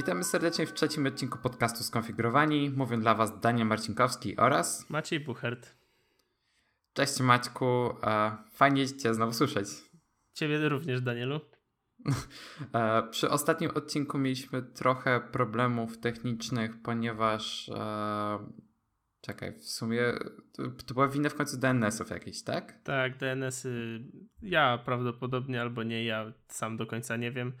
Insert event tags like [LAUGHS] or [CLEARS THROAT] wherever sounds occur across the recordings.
Witamy serdecznie w trzecim odcinku podcastu Skonfigurowani. Mówią dla Was Daniel Marcinkowski oraz Maciej Buchert. Cześć Maćku, e, fajnie Cię znowu słyszeć. Ciebie również, Danielu. [LAUGHS] E, przy ostatnim odcinku mieliśmy trochę problemów technicznych, ponieważ e, czekaj, w sumie to, była wina w końcu DNS-ów tak? Tak, DNS-y ja prawdopodobnie albo nie, ja sam do końca nie wiem,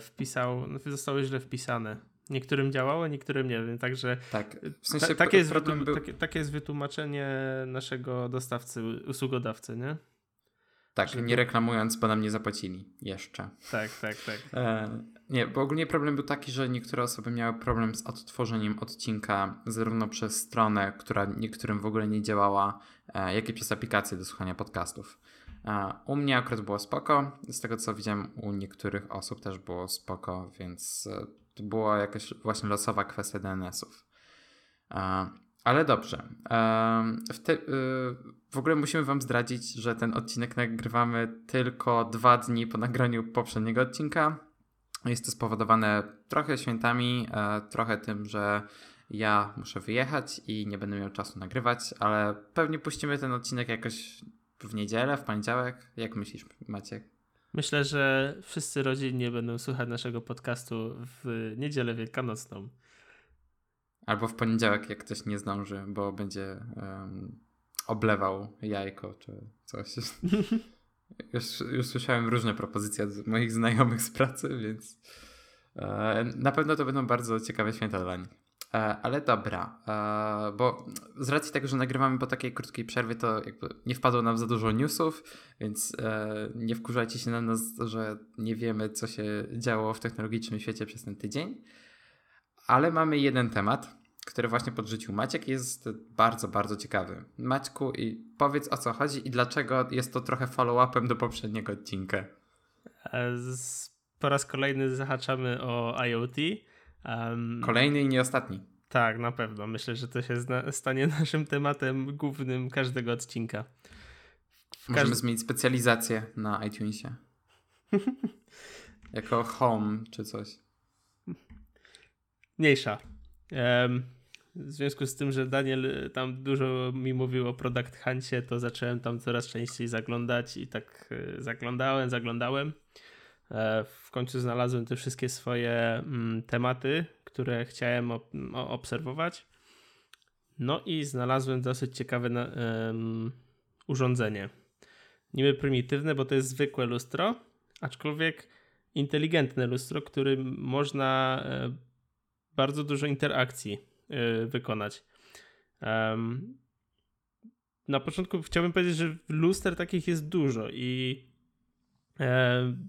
wpisał, zostały źle wpisane. Niektórym działało, niektórym nie wiem, także tak, w sensie ta, takie, jest był... takie, takie jest wytłumaczenie naszego dostawcy, usługodawcy, nie? Tak, nie reklamując, bo nam nie zapłacili jeszcze. Tak, tak, tak. E, nie, bo ogólnie problem był taki, że niektóre osoby miały problem z odtworzeniem odcinka zarówno przez stronę, która niektórym w ogóle nie działała, e, jak i przez aplikację do słuchania podcastów. E, u mnie akurat było spoko, z tego co widziałem u niektórych osób też było spoko, więc e, to była jakaś właśnie losowa kwestia DNS-ów. E, ale dobrze. W, te, w, ogóle musimy Wam zdradzić, że ten odcinek nagrywamy tylko dwa dni po nagraniu poprzedniego odcinka. Jest to spowodowane trochę świętami, trochę tym, że ja muszę wyjechać i nie będę miał czasu nagrywać, ale pewnie puścimy ten odcinek jakoś w niedzielę, w poniedziałek? Jak myślisz, Maciek? Myślę, że wszyscy rodzinnie będą słuchać naszego podcastu w niedzielę wielkanocną. Albo w poniedziałek, jak ktoś nie zdąży, bo będzie um, oblewał jajko czy coś. [LAUGHS] już, już słyszałem różne propozycje od moich znajomych z pracy, więc e, na pewno to będą bardzo ciekawe święta dla nich. E, ale dobra, e, bo z racji tego, że nagrywamy po takiej krótkiej przerwie, to jakby nie wpadło nam za dużo newsów, więc e, nie wkurzajcie się na nas, że nie wiemy, co się działo w technologicznym świecie przez ten tydzień. Ale mamy jeden temat, który właśnie podrzucił Maciek jest bardzo, bardzo ciekawy. Maćku, i powiedz o co chodzi i dlaczego jest to trochę follow-upem do poprzedniego odcinka. Po raz kolejny zahaczamy o IoT Um, Kolejny i nie ostatni. Tak, na pewno. Myślę, że to się stanie [LAUGHS] naszym tematem głównym każdego odcinka. Możemy zmienić specjalizację na iTunesie. [LAUGHS] jako home czy coś. Mniejsza. W związku z tym, że Daniel tam dużo mi mówił o Product Huncie, to zacząłem tam coraz częściej zaglądać i tak e, zaglądałem, zaglądałem. E, w końcu znalazłem te wszystkie swoje mm, tematy, które chciałem obserwować. No i znalazłem dosyć ciekawe urządzenie. Niby prymitywne, bo to jest zwykłe lustro, aczkolwiek inteligentne lustro, którym można e, bardzo dużo interakcji e, wykonać. Na początku chciałbym powiedzieć, że luster takich jest dużo i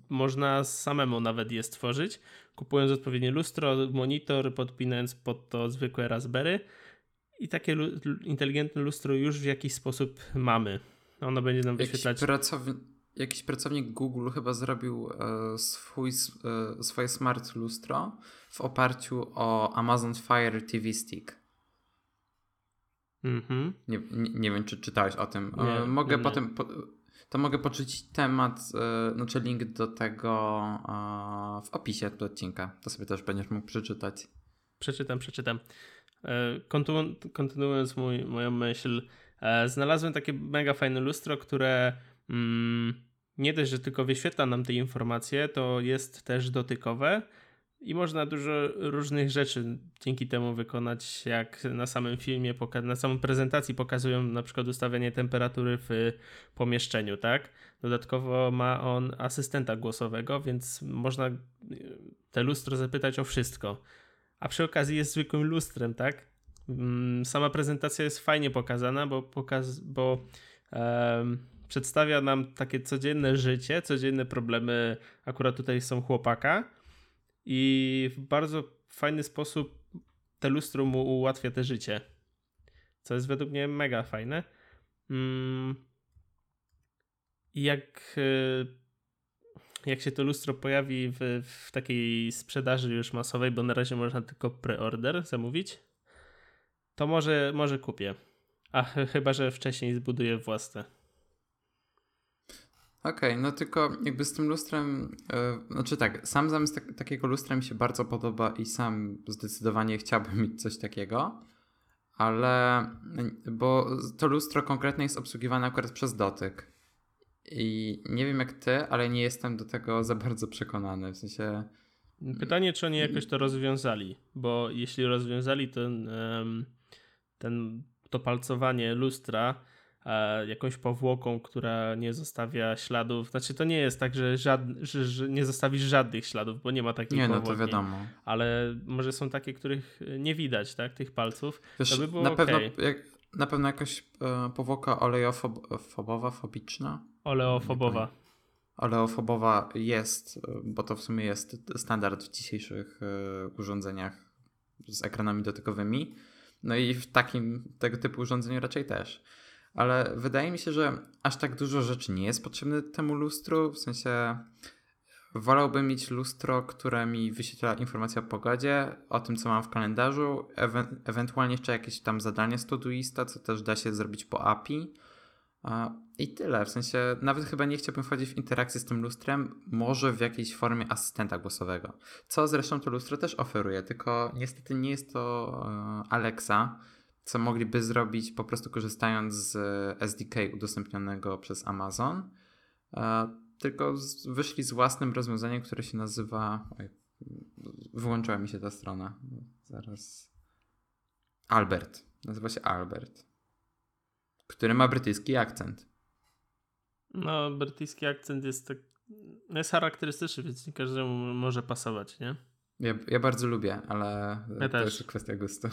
można samemu nawet je stworzyć, kupując odpowiednie lustro, monitor, podpinając pod to zwykłe Raspberry i takie inteligentne lustro już w jakiś sposób mamy. Ono będzie nam jakiś wyświetlać... Pracowni jakiś pracownik Google chyba zrobił e, swój, e, swoje smart lustro w oparciu o Amazon Fire TV Stick. Mm -hmm. nie, nie, nie, wiem, czy czytałeś o tym. Nie, Mogę nie, potem... Po to mogę poczuć temat, e, znaczy link do tego e, w opisie do odcinka. To sobie też będziesz mógł przeczytać. Przeczytam, przeczytam. E, kontynu kontynuując mój, moją myśl, znalazłem takie mega fajne lustro, które mm, nie dość, że tylko wyświetla nam te informacje, to jest też dotykowe i można dużo różnych rzeczy dzięki temu wykonać, jak na samym filmie, na samej prezentacji pokazują na przykład ustawienie temperatury w pomieszczeniu, tak? Dodatkowo ma on asystenta głosowego, więc można e, te lustro zapytać o wszystko. A przy okazji jest zwykłym lustrem, tak? Mm, sama prezentacja jest fajnie pokazana, bo, pokaz bo um, przedstawia nam takie codzienne życie, codzienne problemy. Akurat tutaj są chłopaka i w bardzo fajny sposób te lustro mu ułatwia te życie. Co jest według mnie mega fajne. Mm. Jak, e, jak się to lustro pojawi w, w takiej sprzedaży już masowej, bo na razie można tylko preorder zamówić, to może, może kupię. A chyba, że wcześniej zbuduję własne. Okej, okay, no tylko jakby z tym lustrem, yy, znaczy tak, sam zamysł tak, takiego lustra mi się bardzo podoba i sam zdecydowanie chciałbym mieć coś takiego, ale bo to lustro konkretnie jest obsługiwane akurat przez dotyk. I nie wiem jak ty, ale nie jestem do tego za bardzo przekonany. W sensie. Pytanie, czy oni jakoś to rozwiązali, bo jeśli rozwiązali ten, ten, to palcowanie lustra jakąś powłoką, która nie zostawia śladów. Znaczy, to nie jest tak, że, żad, że, że nie zostawisz żadnych śladów, bo nie ma takich Nie, powłoki, no to wiadomo. Ale może są takie, których nie widać, tak, tych palców. Wiesz, to by było na, okay. pewno, jak, na pewno jakaś e, powłoka oleofobowa, fobiczna? Oleofobowa. Oleofobowa jest, e, bo to w sumie jest standard w dzisiejszych e, urządzeniach z ekranami dotykowymi. No i w takim tego typu urządzeniu raczej też ale wydaje mi się, że aż tak dużo rzeczy nie jest potrzebne temu lustru. W sensie wolałbym mieć lustro, które mi wyświetla informacje o pogodzie, o tym, co mam w kalendarzu, ewe ewentualnie jeszcze jakieś tam zadanie z Todoista, co też da się zrobić po API. I tyle. W sensie nawet chyba nie chciałbym wchodzić w interakcję z tym lustrem, może w jakiejś formie asystenta głosowego. Co zresztą to lustro też oferuje, tylko niestety nie jest to e, Alexa, co mogliby zrobić po prostu korzystając z SDK udostępnionego przez Amazon, e, tylko wyszli z własnym rozwiązaniem, które się nazywa. Oj, wyłączyła mi się ta strona. Zaraz. Albert. Nazywa się Albert. Który ma brytyjski akcent. No, brytyjski akcent jest tak. Jest charakterystyczny, więc nie każdemu może pasować, nie? Ja, ja bardzo lubię, ale ja to też. jest kwestia gustu.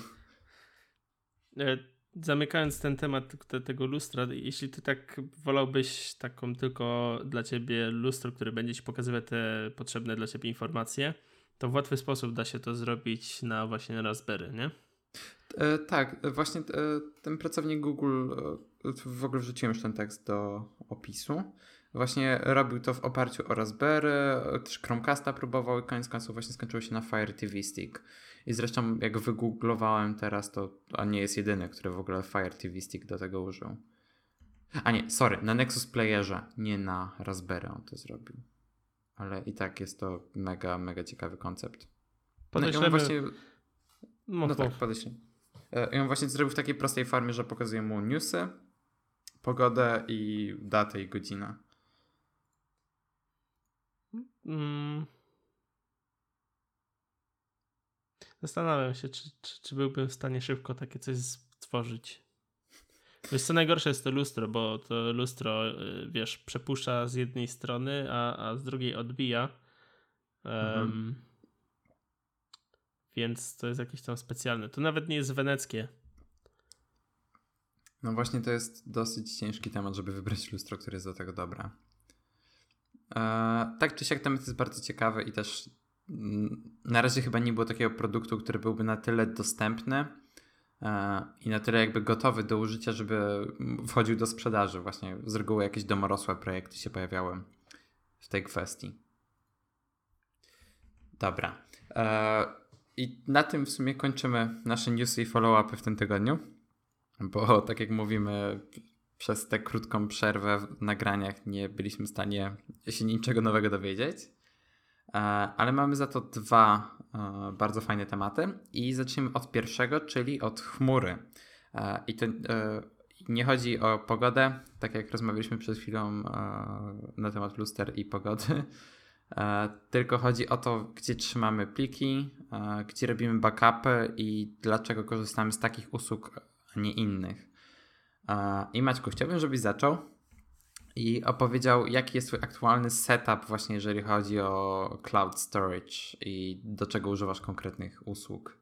E, zamykając ten temat te, tego lustra, jeśli ty tak wolałbyś taką tylko dla ciebie lustro, które będzie ci pokazywać te potrzebne dla ciebie informacje, to w łatwy sposób da się to zrobić na właśnie Raspberry, nie? E, tak, właśnie e, ten pracownik Google, e, w ogóle wrzuciłem już ten tekst do opisu. Właśnie robił to w oparciu o Raspberry, też Chromecasta próbował i koniec końców właśnie skończyło się na Fire TV Stick. I zresztą jak wygooglowałem teraz, to on nie jest jedyny, który w ogóle Fire TV Stick do tego użył. A nie, sorry, na Nexus Playerze, nie na Raspberry on to zrobił. Ale i tak jest to mega, mega ciekawy koncept. Podeślemy... No on właśnie... No, no tak, podeślę. E, I on właśnie zrobił w takiej prostej formie, że pokazuje mu newsy, pogodę i datę i godzinę. Mm. Zastanawiam się, czy, czy, czy byłbym w stanie szybko takie coś stworzyć. Wiesz, co najgorsze jest to lustro, bo to lustro, y, wiesz, przepuszcza z jednej strony, a, a z drugiej odbija. Um, mhm. Więc to jest jakieś tam specjalne. To nawet nie jest weneckie. No właśnie to jest dosyć ciężki temat, żeby wybrać lustro, które jest do tego dobre. Eee, tak czy siak temat jest bardzo ciekawy i też na razie chyba nie było takiego produktu, który byłby na tyle dostępny e, i na tyle jakby gotowy do użycia, żeby wchodził do sprzedaży. Właśnie z reguły jakieś domorosłe projekty się pojawiały w tej kwestii. Dobra. E, I na tym w sumie kończymy nasze newsy i follow-upy w tym tygodniu, bo [LAUGHS] tak jak mówimy, przez tę krótką przerwę w nagraniach nie byliśmy w stanie się niczego nowego dowiedzieć. E, ale mamy za to dwa e, bardzo fajne tematy i zaczniemy od pierwszego, czyli od chmury. E, I to nie chodzi o pogodę, tak jak rozmawialiśmy przed chwilą na temat luster i pogody, tylko chodzi o to, gdzie trzymamy pliki, gdzie robimy backupy i dlaczego korzystamy z takich usług, a nie innych. I Maćku, chciałbym, żebyś zaczął i opowiedział, jaki jest twój aktualny setup właśnie jeżeli chodzi o cloud storage i do czego używasz konkretnych usług.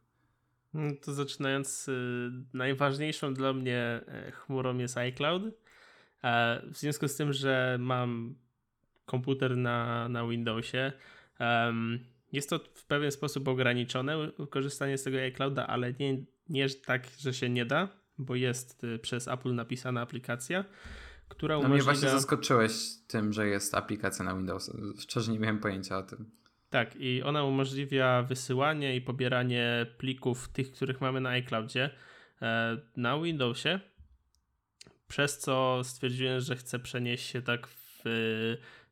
No to zaczynając, y, najważniejszą dla mnie e, chmurą jest iCloud. E, w związku z tym, że mam komputer na, na Windowsie, jest to w pewien sposób ograniczone korzystanie z tego iClouda, ale nie, nie tak, że się nie da, bo jest y, przez Apple napisana aplikacja która umożliwia... No mnie właśnie zaskoczyłeś tym, że jest aplikacja na Windows. Szczerze nie miałem pojęcia o tym. Tak, i ona umożliwia wysyłanie i pobieranie plików tych, których mamy na iCloudzie e, na Windowsie, przez co stwierdziłem, że chcę przenieść się tak w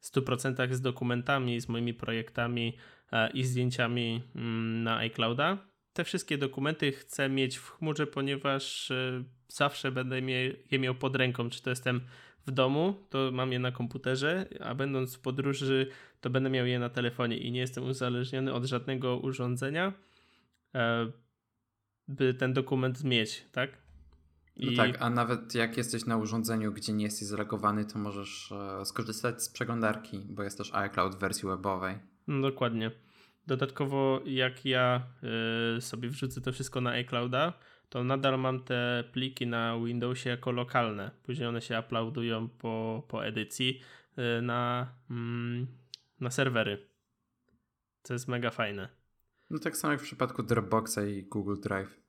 w 100% z dokumentami, z moimi projektami e, i zdjęciami mm, na iClouda. Te wszystkie dokumenty chcę mieć w chmurze, ponieważ e, zawsze będę je miał pod ręką, czy to jestem w domu, to mam je na komputerze, a będąc w podróży, to będę miał je na telefonie i nie jestem uzależniony od żadnego urządzenia, e, by ten dokument mieć, tak? No I... No tak, a nawet jak jesteś na urządzeniu, gdzie nie jesteś zalogowany, to możesz e, skorzystać z przeglądarki, bo jest też iCloud w wersji webowej. No, dokładnie. Dodatkowo, jak ja y, sobie wrzucę to wszystko na iClouda, to nadal mam te pliki na Windowsie jako lokalne. Później one się uploadują po, po edycji y, na, mm, na serwery. Co jest mega fajne. No tak samo jak w przypadku Dropboxa i Google Drive.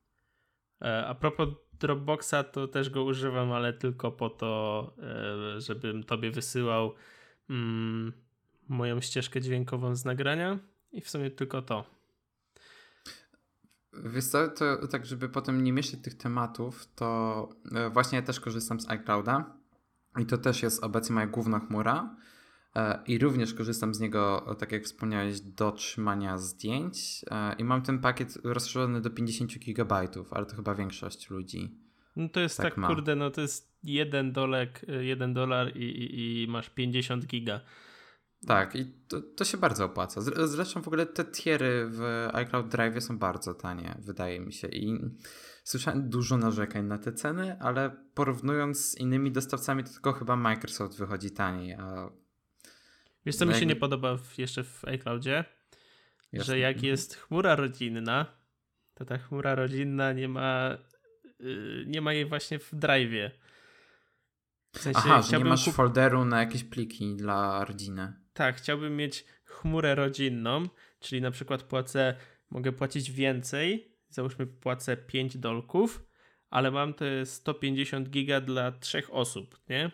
E, a propos Dropboxa, to też go używam, ale tylko po to, e, żebym tobie wysyłał mm, moją ścieżkę dźwiękową z nagrania i w sumie tylko to. Wiesz co, to tak, żeby potem nie mieszać tych tematów, to e, właśnie ja też korzystam z iClouda i to też jest obecnie moja główna chmura e, i również korzystam z niego, tak jak wspomniałeś, do trzymania zdjęć e, i mam ten pakiet rozszerzony do 50 GB, ale to chyba większość ludzi. No to jest tak, tak kurde, no to jest jeden dolek, jeden dolar i, i, i masz 50 giga. Tak, i to, to się bardzo opłaca. Zresztą w ogóle te tiery w iCloud Drive są bardzo tanie, wydaje mi się. I słyszałem dużo narzekań na te ceny, ale porównując z innymi dostawcami, to tylko chyba Microsoft wychodzi taniej. A... Wiesz, co mi się nie podoba w, jeszcze w iCloudzie? Jasne. Że jak jest chmura rodzinna, to ta chmura rodzinna nie ma, yy, nie ma jej właśnie w Drive'ie. W sensie Aha, że nie masz kup... folderu na jakieś pliki dla rodziny. Tak, chciałbym mieć chmurę rodzinną, czyli na przykład płacę, mogę płacić więcej, załóżmy płacę 5 dolków, ale mam te 150 giga dla trzech osób, nie?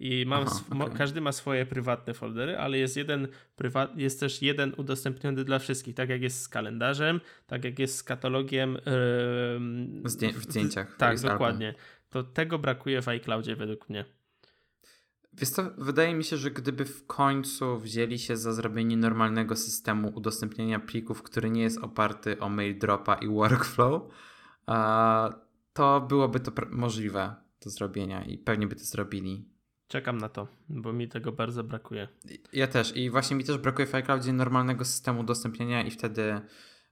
I mam Aha, okay. każdy ma swoje prywatne foldery, ale jest jeden prywat, jest też jeden udostępniony dla wszystkich, tak jak jest z kalendarzem, tak jak jest z katalogiem yy, w, zdję w zdjęciach. Tak, dokładnie. To tego brakuje w iCloudzie według mnie. Wiesz co, wydaje mi się, że gdyby w końcu wzięli się za zrobienie normalnego systemu udostępniania plików, który nie jest oparty o mail dropa i workflow, to byłoby to możliwe do zrobienia i pewnie by to zrobili. Czekam na to, bo mi tego bardzo brakuje. Ja też i właśnie mi też brakuje w iCloudzie normalnego systemu udostępniania i wtedy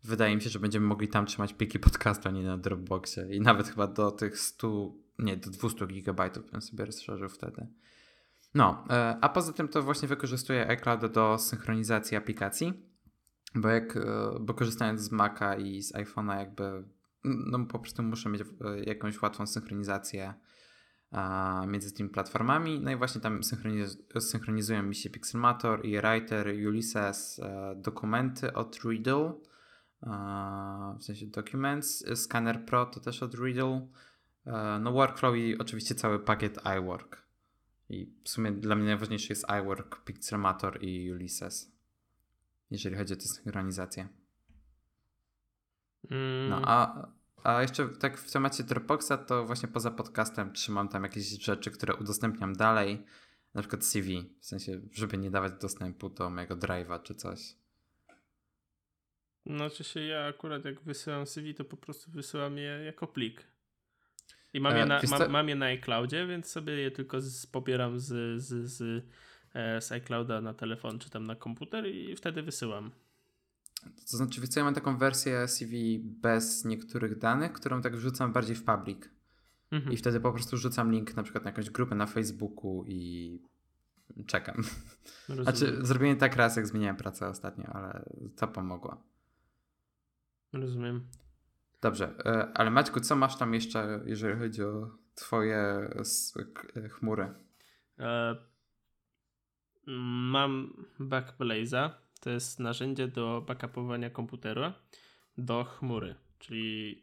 wydaje mi się, że będziemy mogli tam trzymać pliki podcastu, a nie na Dropboxie i nawet chyba do tych 100, nie, do 200 gigabajtów bym sobie rozszerzył wtedy. No, e, a poza tym to właśnie wykorzystuję iCloud do synchronizacji aplikacji, bo jak, e, bo korzystając z Maca i z iPhone'a jakby, no po prostu muszę mieć e, jakąś łatwą synchronizację między tymi platformami. No i właśnie tam synchroniz synchronizują mi się Pixelmator, i Writer, Ulysses, dokumenty od Riddle, w sensie Documents, Scanner Pro to też od Riddle, no Workflow i oczywiście cały pakiet iWork. I w sumie dla mnie najważniejszy jest iWork, Pixelmator i Ulysses, jeżeli chodzi o tę synchronizację. Mm. No a, a jeszcze tak w temacie Dropboxa, to właśnie poza podcastem trzymam tam jakieś rzeczy, które udostępniam dalej, na przykład CV, w sensie, żeby nie dawać dostępu do mojego drive'a czy coś. No, czy się ja akurat jak wysyłam CV, to po prostu wysyłam je jako plik. I mam, je e, na, mam, mam je na iCloudzie, więc sobie je tylko z, pobieram z, z, z, e, z iClouda na telefon czy tam na komputer i wtedy wysyłam. To znaczy, wiesz co, ja mam taką wersję CV bez niektórych danych, którą tak wrzucam bardziej w public. Mhm. I wtedy po prostu rzucam link na przykład na jakąś grupę na Facebooku i czekam. Rozumiem. Znaczy, zrobiłem tak raz, jak zmieniałem pracę ostatnio, ale to pomogło. Rozumiem. Dobrze, e, ale Maćku, co masz tam jeszcze, jeżeli chodzi o twoje e, chmury? E, mam Backblaze'a, to jest narzędzie do backupowania komputera do chmury, czyli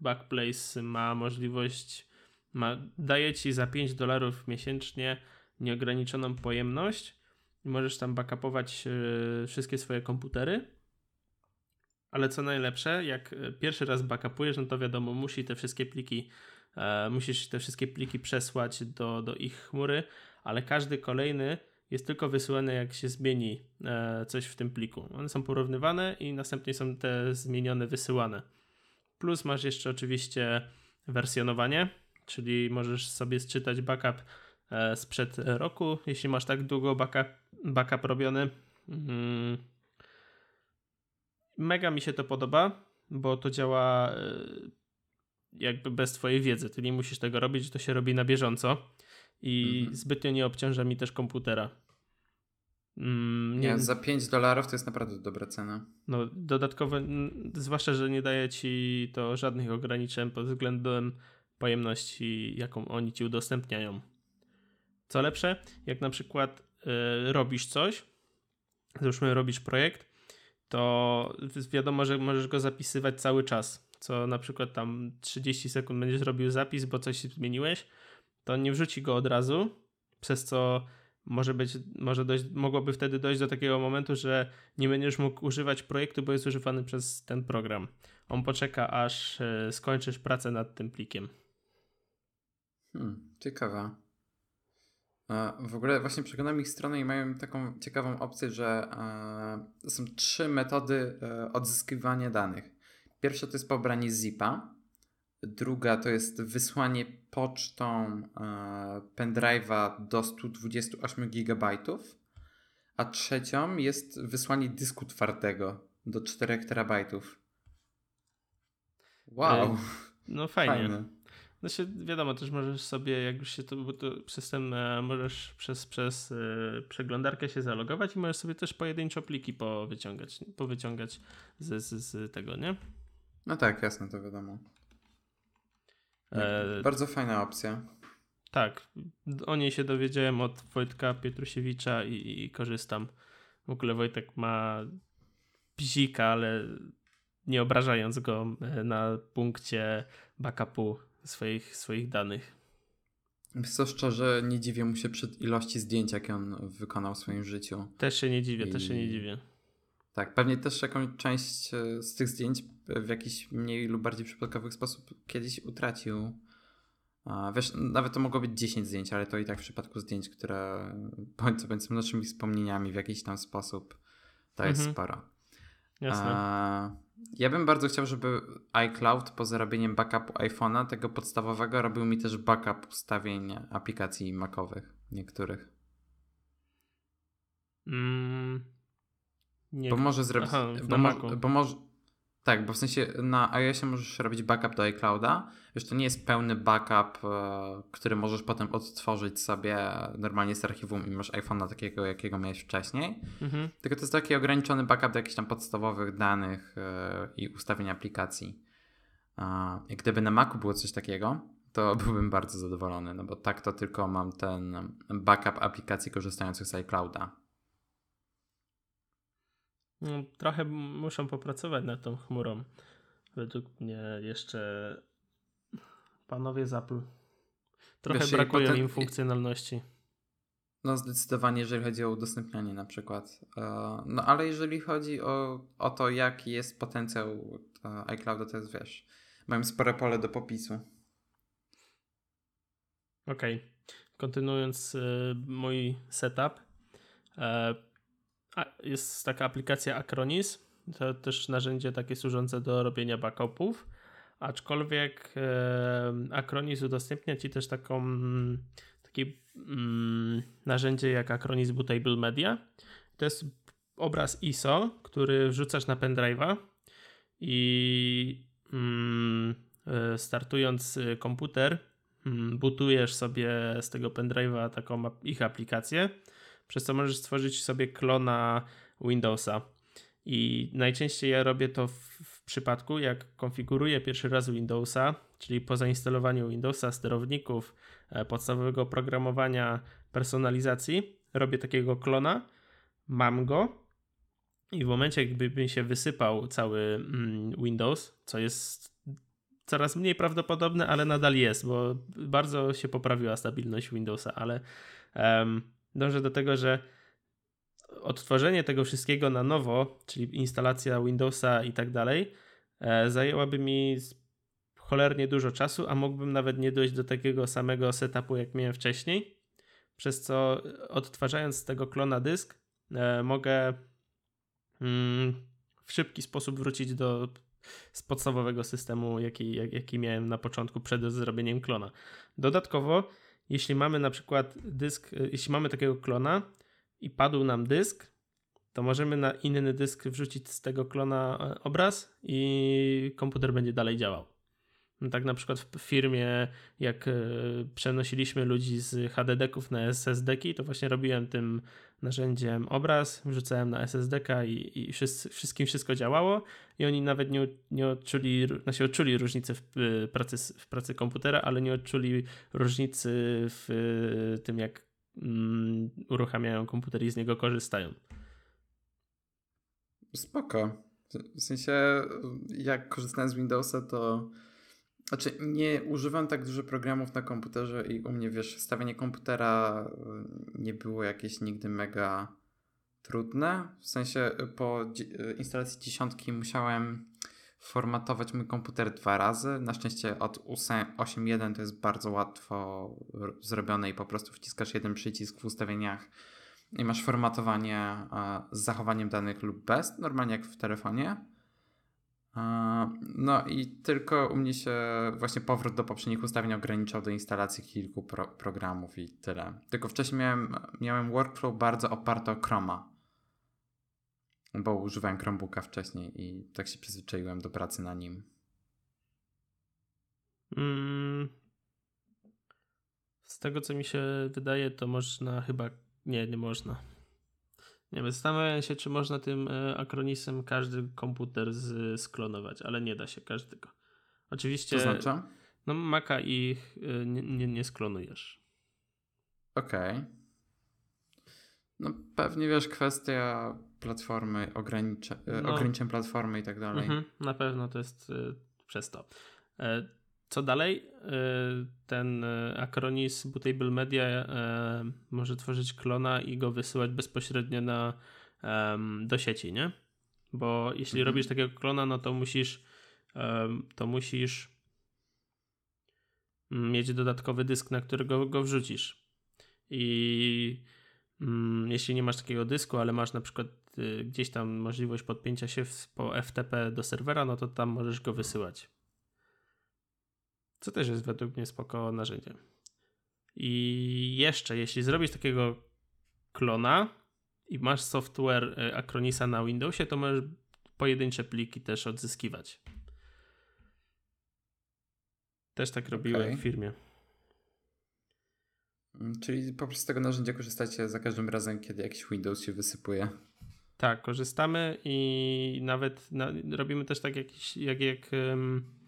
Backblaze ma możliwość, ma, daje ci za 5 dolarów miesięcznie nieograniczoną pojemność i możesz tam backupować wszystkie swoje komputery ale co najlepsze, jak e, pierwszy raz backupujesz, no to wiadomo, musi te wszystkie pliki, e, musisz te wszystkie pliki przesłać do, do ich chmury, ale każdy kolejny jest tylko wysyłany, jak się zmieni e, coś w tym pliku. One są porównywane i następnie są te zmienione wysyłane. Plus masz jeszcze oczywiście wersjonowanie, czyli możesz sobie sczytać backup e, sprzed roku, jeśli masz tak długo backup, backup robiony. Mm. Mega mi się to podoba, bo to działa e, jakby bez twojej wiedzy. Ty nie musisz tego robić, to się robi na bieżąco i mhm. zbytnio nie obciąża mi też komputera. Mm, nie, nie, za 5 dolarów to jest naprawdę dobra cena. No, dodatkowo, zwłaszcza, że nie daje ci to żadnych ograniczeń pod względem pojemności, jaką oni ci udostępniają. Co lepsze, jak na przykład y, robisz coś, załóżmy robisz projekt, to wiadomo, że możesz go zapisywać cały czas. Co na przykład tam 30 sekund będziesz robił zapis, bo coś zmieniłeś, to nie wrzuci go od razu, przez co może być, może dojść, mogłoby wtedy dojść do takiego momentu, że nie będziesz mógł używać projektu, bo jest używany przez ten program. On poczeka, aż e, skończysz pracę nad tym plikiem. Hmm, ciekawe. W ogóle właśnie przeglądam ich stronę i mają taką ciekawą opcję, że e, są trzy metody e, odzyskiwania danych. Pierwsza to jest pobranie zipa, Druga to jest wysłanie pocztą e, pendrive'a do 128 GB. A trzecią jest wysłanie dysku twardego do 4 terabajtów. Wow. No fajnie. Fajne. No się wiadomo, też możesz sobie, jak już się to, bo to przez ten, e, możesz przez, przez e, przeglądarkę się zalogować i możesz sobie też pojedyncze pliki powyciągać, powyciągać z, z, z tego, nie? No tak, jasne, to wiadomo. E, Bardzo fajna opcja. Tak, o niej się dowiedziałem od Wojtka Pietrusiewicza i, i korzystam. W ogóle Wojtek ma bzika, ale nie obrażając go e, na punkcie backupu swoich, swoich danych. Co szczerze, nie dziwię mu się przed ilości zdjęć, jakie on wykonał w swoim życiu. Też się nie dziwię, I... też się nie dziwię. Tak, pewnie też jakąś część e, z tych zdjęć w jakiś mniej lub bardziej przypadkowy sposób kiedyś utracił. Wiesz, nawet to mogło być 10 zdjęć, ale to i tak w przypadku zdjęć, które bądź co naszymi wspomnieniami w jakiś tam sposób, to jest mhm. sporo. Jasne. Ja bym bardzo chciał, żeby iCloud po zrobieniem backupu iPhone'a, tego podstawowego, robił mi też backup ustawień aplikacji Macowych niektórych. Mm, nie. Bo może zrobić. Aha, bo, mo, bo może. Tak, bo w sensie na iOSie możesz robić backup do iClouda. Już to nie jest pełny backup, e, który możesz potem odtworzyć sobie normalnie z archiwum i masz iPhone'a takiego, jakiego miałeś wcześniej. Mhm. Tylko to jest taki ograniczony backup do jakichś tam podstawowych danych e, i ustawień aplikacji. I gdyby na Macu było coś takiego, to [LAUGHS] byłbym bardzo zadowolony, no bo tak to tylko mam ten backup aplikacji korzystających z iClouda. No, trochę muszą popracować nad tą chmurą. Według mnie jeszcze panowie z Apple. Trochę Wiesz, brakuje potem... im funkcjonalności. No zdecydowanie, jeżeli chodzi o udostępnianie na przykład. E, no ale jeżeli chodzi o, o to, jaki jest potencjał iClouda, to jest, wiesz, mam spore pole do popisu. Okej. Okay. Kontynuując y, mój setup. Y, jest taka aplikacja Acronis. To też narzędzie takie służące do robienia backupów. Aczkolwiek Acronis udostępnia ci też taką mm, takie mm, narzędzie jak Acronis Bootable Media. To jest obraz ISO, który wrzucasz na pendrive'a i mm, e, startując komputer, mm, bootujesz sobie z tego pendrive'a taką ich aplikację przez co możesz stworzyć sobie klona Windowsa. I najczęściej ja robię to w, w, przypadku, jak konfiguruję pierwszy raz Windowsa, czyli po zainstalowaniu Windowsa, sterowników, e, podstawowego programowania, personalizacji, robię takiego klona, mam go i w momencie, gdyby mi się wysypał cały mm, Windows, co jest coraz mniej prawdopodobne, ale nadal jest, bo bardzo się poprawiła stabilność Windowsa, ale dążę do tego, że odtworzenie tego wszystkiego na nowo, czyli instalacja Windowsa i tak dalej, e, zajęłaby mi cholernie dużo czasu, a mógłbym nawet nie dojść do takiego samego setupu, jak miałem wcześniej, przez co odtwarzając z tego klona dysk e, mogę mm, w szybki sposób wrócić do z podstawowego systemu, jaki, jaki miałem na początku przed zrobieniem klona. Dodatkowo, jeśli mamy na przykład dysk, jeśli mamy takiego klona i padł nam dysk, to możemy na inny dysk wrzucić z tego klona e, obraz i komputer będzie dalej działał. Tak na przykład w firmie, jak e, przenosiliśmy ludzi z HDD-ków na SSD-ki, to właśnie robiłem tym narzędziem obraz, wrzucałem na SSD-ka i, i wszyscy, wszystkim wszystko działało i oni nawet nie, nie odczuli, znaczy odczuli różnicę w pracy, w pracy komputera, ale nie odczuli różnicy w tym, jak mm, uruchamiają komputer i z niego korzystają. Spoko. W sensie, jak korzystałem z Windowsa, to znaczy, nie używam tak dużo programów na komputerze i u mnie, wiesz, stawianie komputera y, nie było jakieś nigdy mega trudne. W sensie y, po y, instalacji dziesiątki musiałem formatować mój komputer dwa razy. Na szczęście od 8.1 to jest bardzo łatwo zrobione i po prostu wciskasz jeden przycisk w ustawieniach i masz formatowanie z zachowaniem danych lub bez, normalnie jak w telefonie. No i tylko u mnie się właśnie powrót do poprzednich ustawień ograniczał do instalacji kilku pro programów i tyle. Tylko wcześniej miałem, miałem workflow bardzo oparty o Chroma, bo używałem Chromebooka wcześniej i tak się przyzwyczaiłem do pracy na nim. Mm. Z tego co mi się wydaje, to można chyba. Nie, nie można. Nie wiem, zastanawiam się, czy można tym e, akronisem każdy komputer z, sklonować, ale nie da się każdego. Oczywiście. To znaczy? No, Maca ich e, nie, nie, nie sklonujesz. Okej. Okay. No pewnie wiesz, kwestia platformy, ogranicze, e, no. ograniczeń platformy i tak dalej. Mhm, na pewno to jest y, przez to. Co dalej? Ten Acronis Bootable Media może tworzyć klona i go wysyłać bezpośrednio na, do sieci, nie? Bo jeśli mhm. robisz takiego klona, no to musisz to musisz mieć dodatkowy dysk, na którego go wrzucisz. I mm, jeśli nie masz takiego dysku, ale masz na przykład y, gdzieś tam możliwość podpięcia się po FTP do serwera, no to tam możesz go wysyłać. Co też jest według mnie spoko narzędzie. I jeszcze, jeśli zrobisz takiego klona i masz software e, Acronisa na Windowsie, to możesz pojedyncze pliki też odzyskiwać. Też tak robiłem okay. w firmie. Mm, czyli po prostu z tego narzędzia korzystacie za każdym razem, kiedy jakiś Windows się wysypuje. Tak, korzystamy i nawet robimy też tak jakiś, jak, jak um,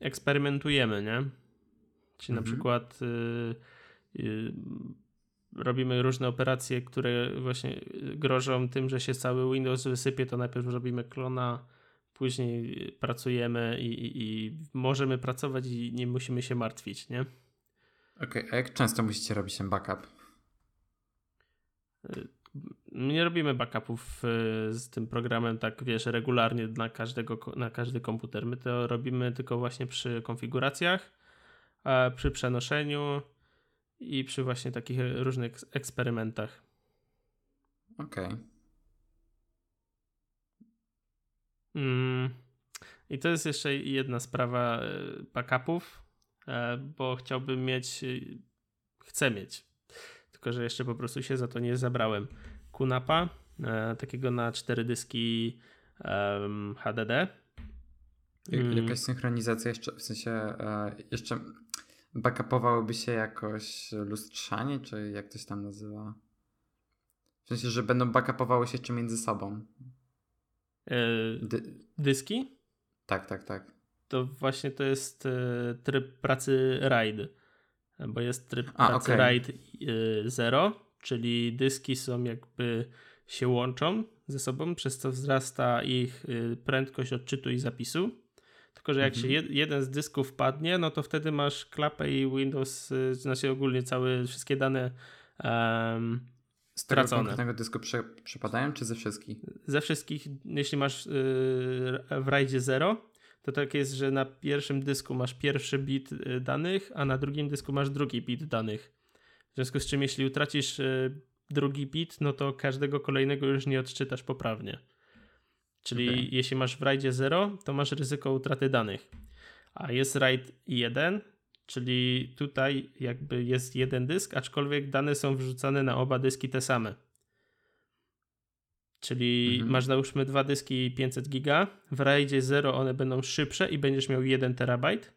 eksperymentujemy, nie? Czyli mhm. na przykład y, y, robimy różne operacje, które właśnie grożą tym, że się cały Windows wysypie, to najpierw robimy klona, później pracujemy i, i, i możemy pracować i nie musimy się martwić, nie? Okej, okay, a jak często musicie robić ten backup? Nie robimy backupów y, z tym programem tak, wiesz, regularnie na, każdego, na każdy komputer. My to robimy tylko właśnie przy konfiguracjach, przy przenoszeniu i przy właśnie takich różnych eksperymentach. Okej. Okay. Mm. I to jest jeszcze jedna sprawa y, backupów, e, bo chciałbym mieć, y, chcę mieć, tylko że jeszcze po prostu się za to nie zabrałem. Kunapa, e, takiego na cztery dyski um, HDD. Mm. Jakaś synchronizacja jeszcze, w sensie e, jeszcze backupowałoby się jakoś lustrzanie, czy jak to się tam nazywa? W sensie, że będą backupowały się jeszcze między sobą. E, Dy dyski? Tak, tak, tak. To właśnie to jest e, tryb pracy RAID, bo jest tryb A, pracy okay. RAID 0 czyli dyski są jakby się łączą ze sobą, przez co wzrasta ich y, prędkość odczytu i zapisu. Tylko, że jak mhm. się jed, jeden z dysków padnie, no to wtedy masz klapę i Windows, y, znaczy ogólnie całe, wszystkie dane um, z tego stracone. konkretnego dysku prze, przepadają, czy ze wszystkich? Ze wszystkich, jeśli masz yy, w RAIDzie 0, to tak jest, że na pierwszym dysku masz pierwszy bit y, danych, a na drugim dysku masz drugi bit danych. W związku z czym, jeśli utracisz y, drugi bit, no to każdego kolejnego już nie odczytasz poprawnie. Czyli okay. jeśli masz w RAIDzie 0, to masz ryzyko utraty danych. A jest RAID 1, czyli tutaj jakby jest jeden dysk, aczkolwiek dane są wrzucane na oba dyski te same. Czyli mhm. masz załóżmy dwa dyski 500 giga, w RAIDzie 0 one będą szybsze i będziesz miał 1 terabajt,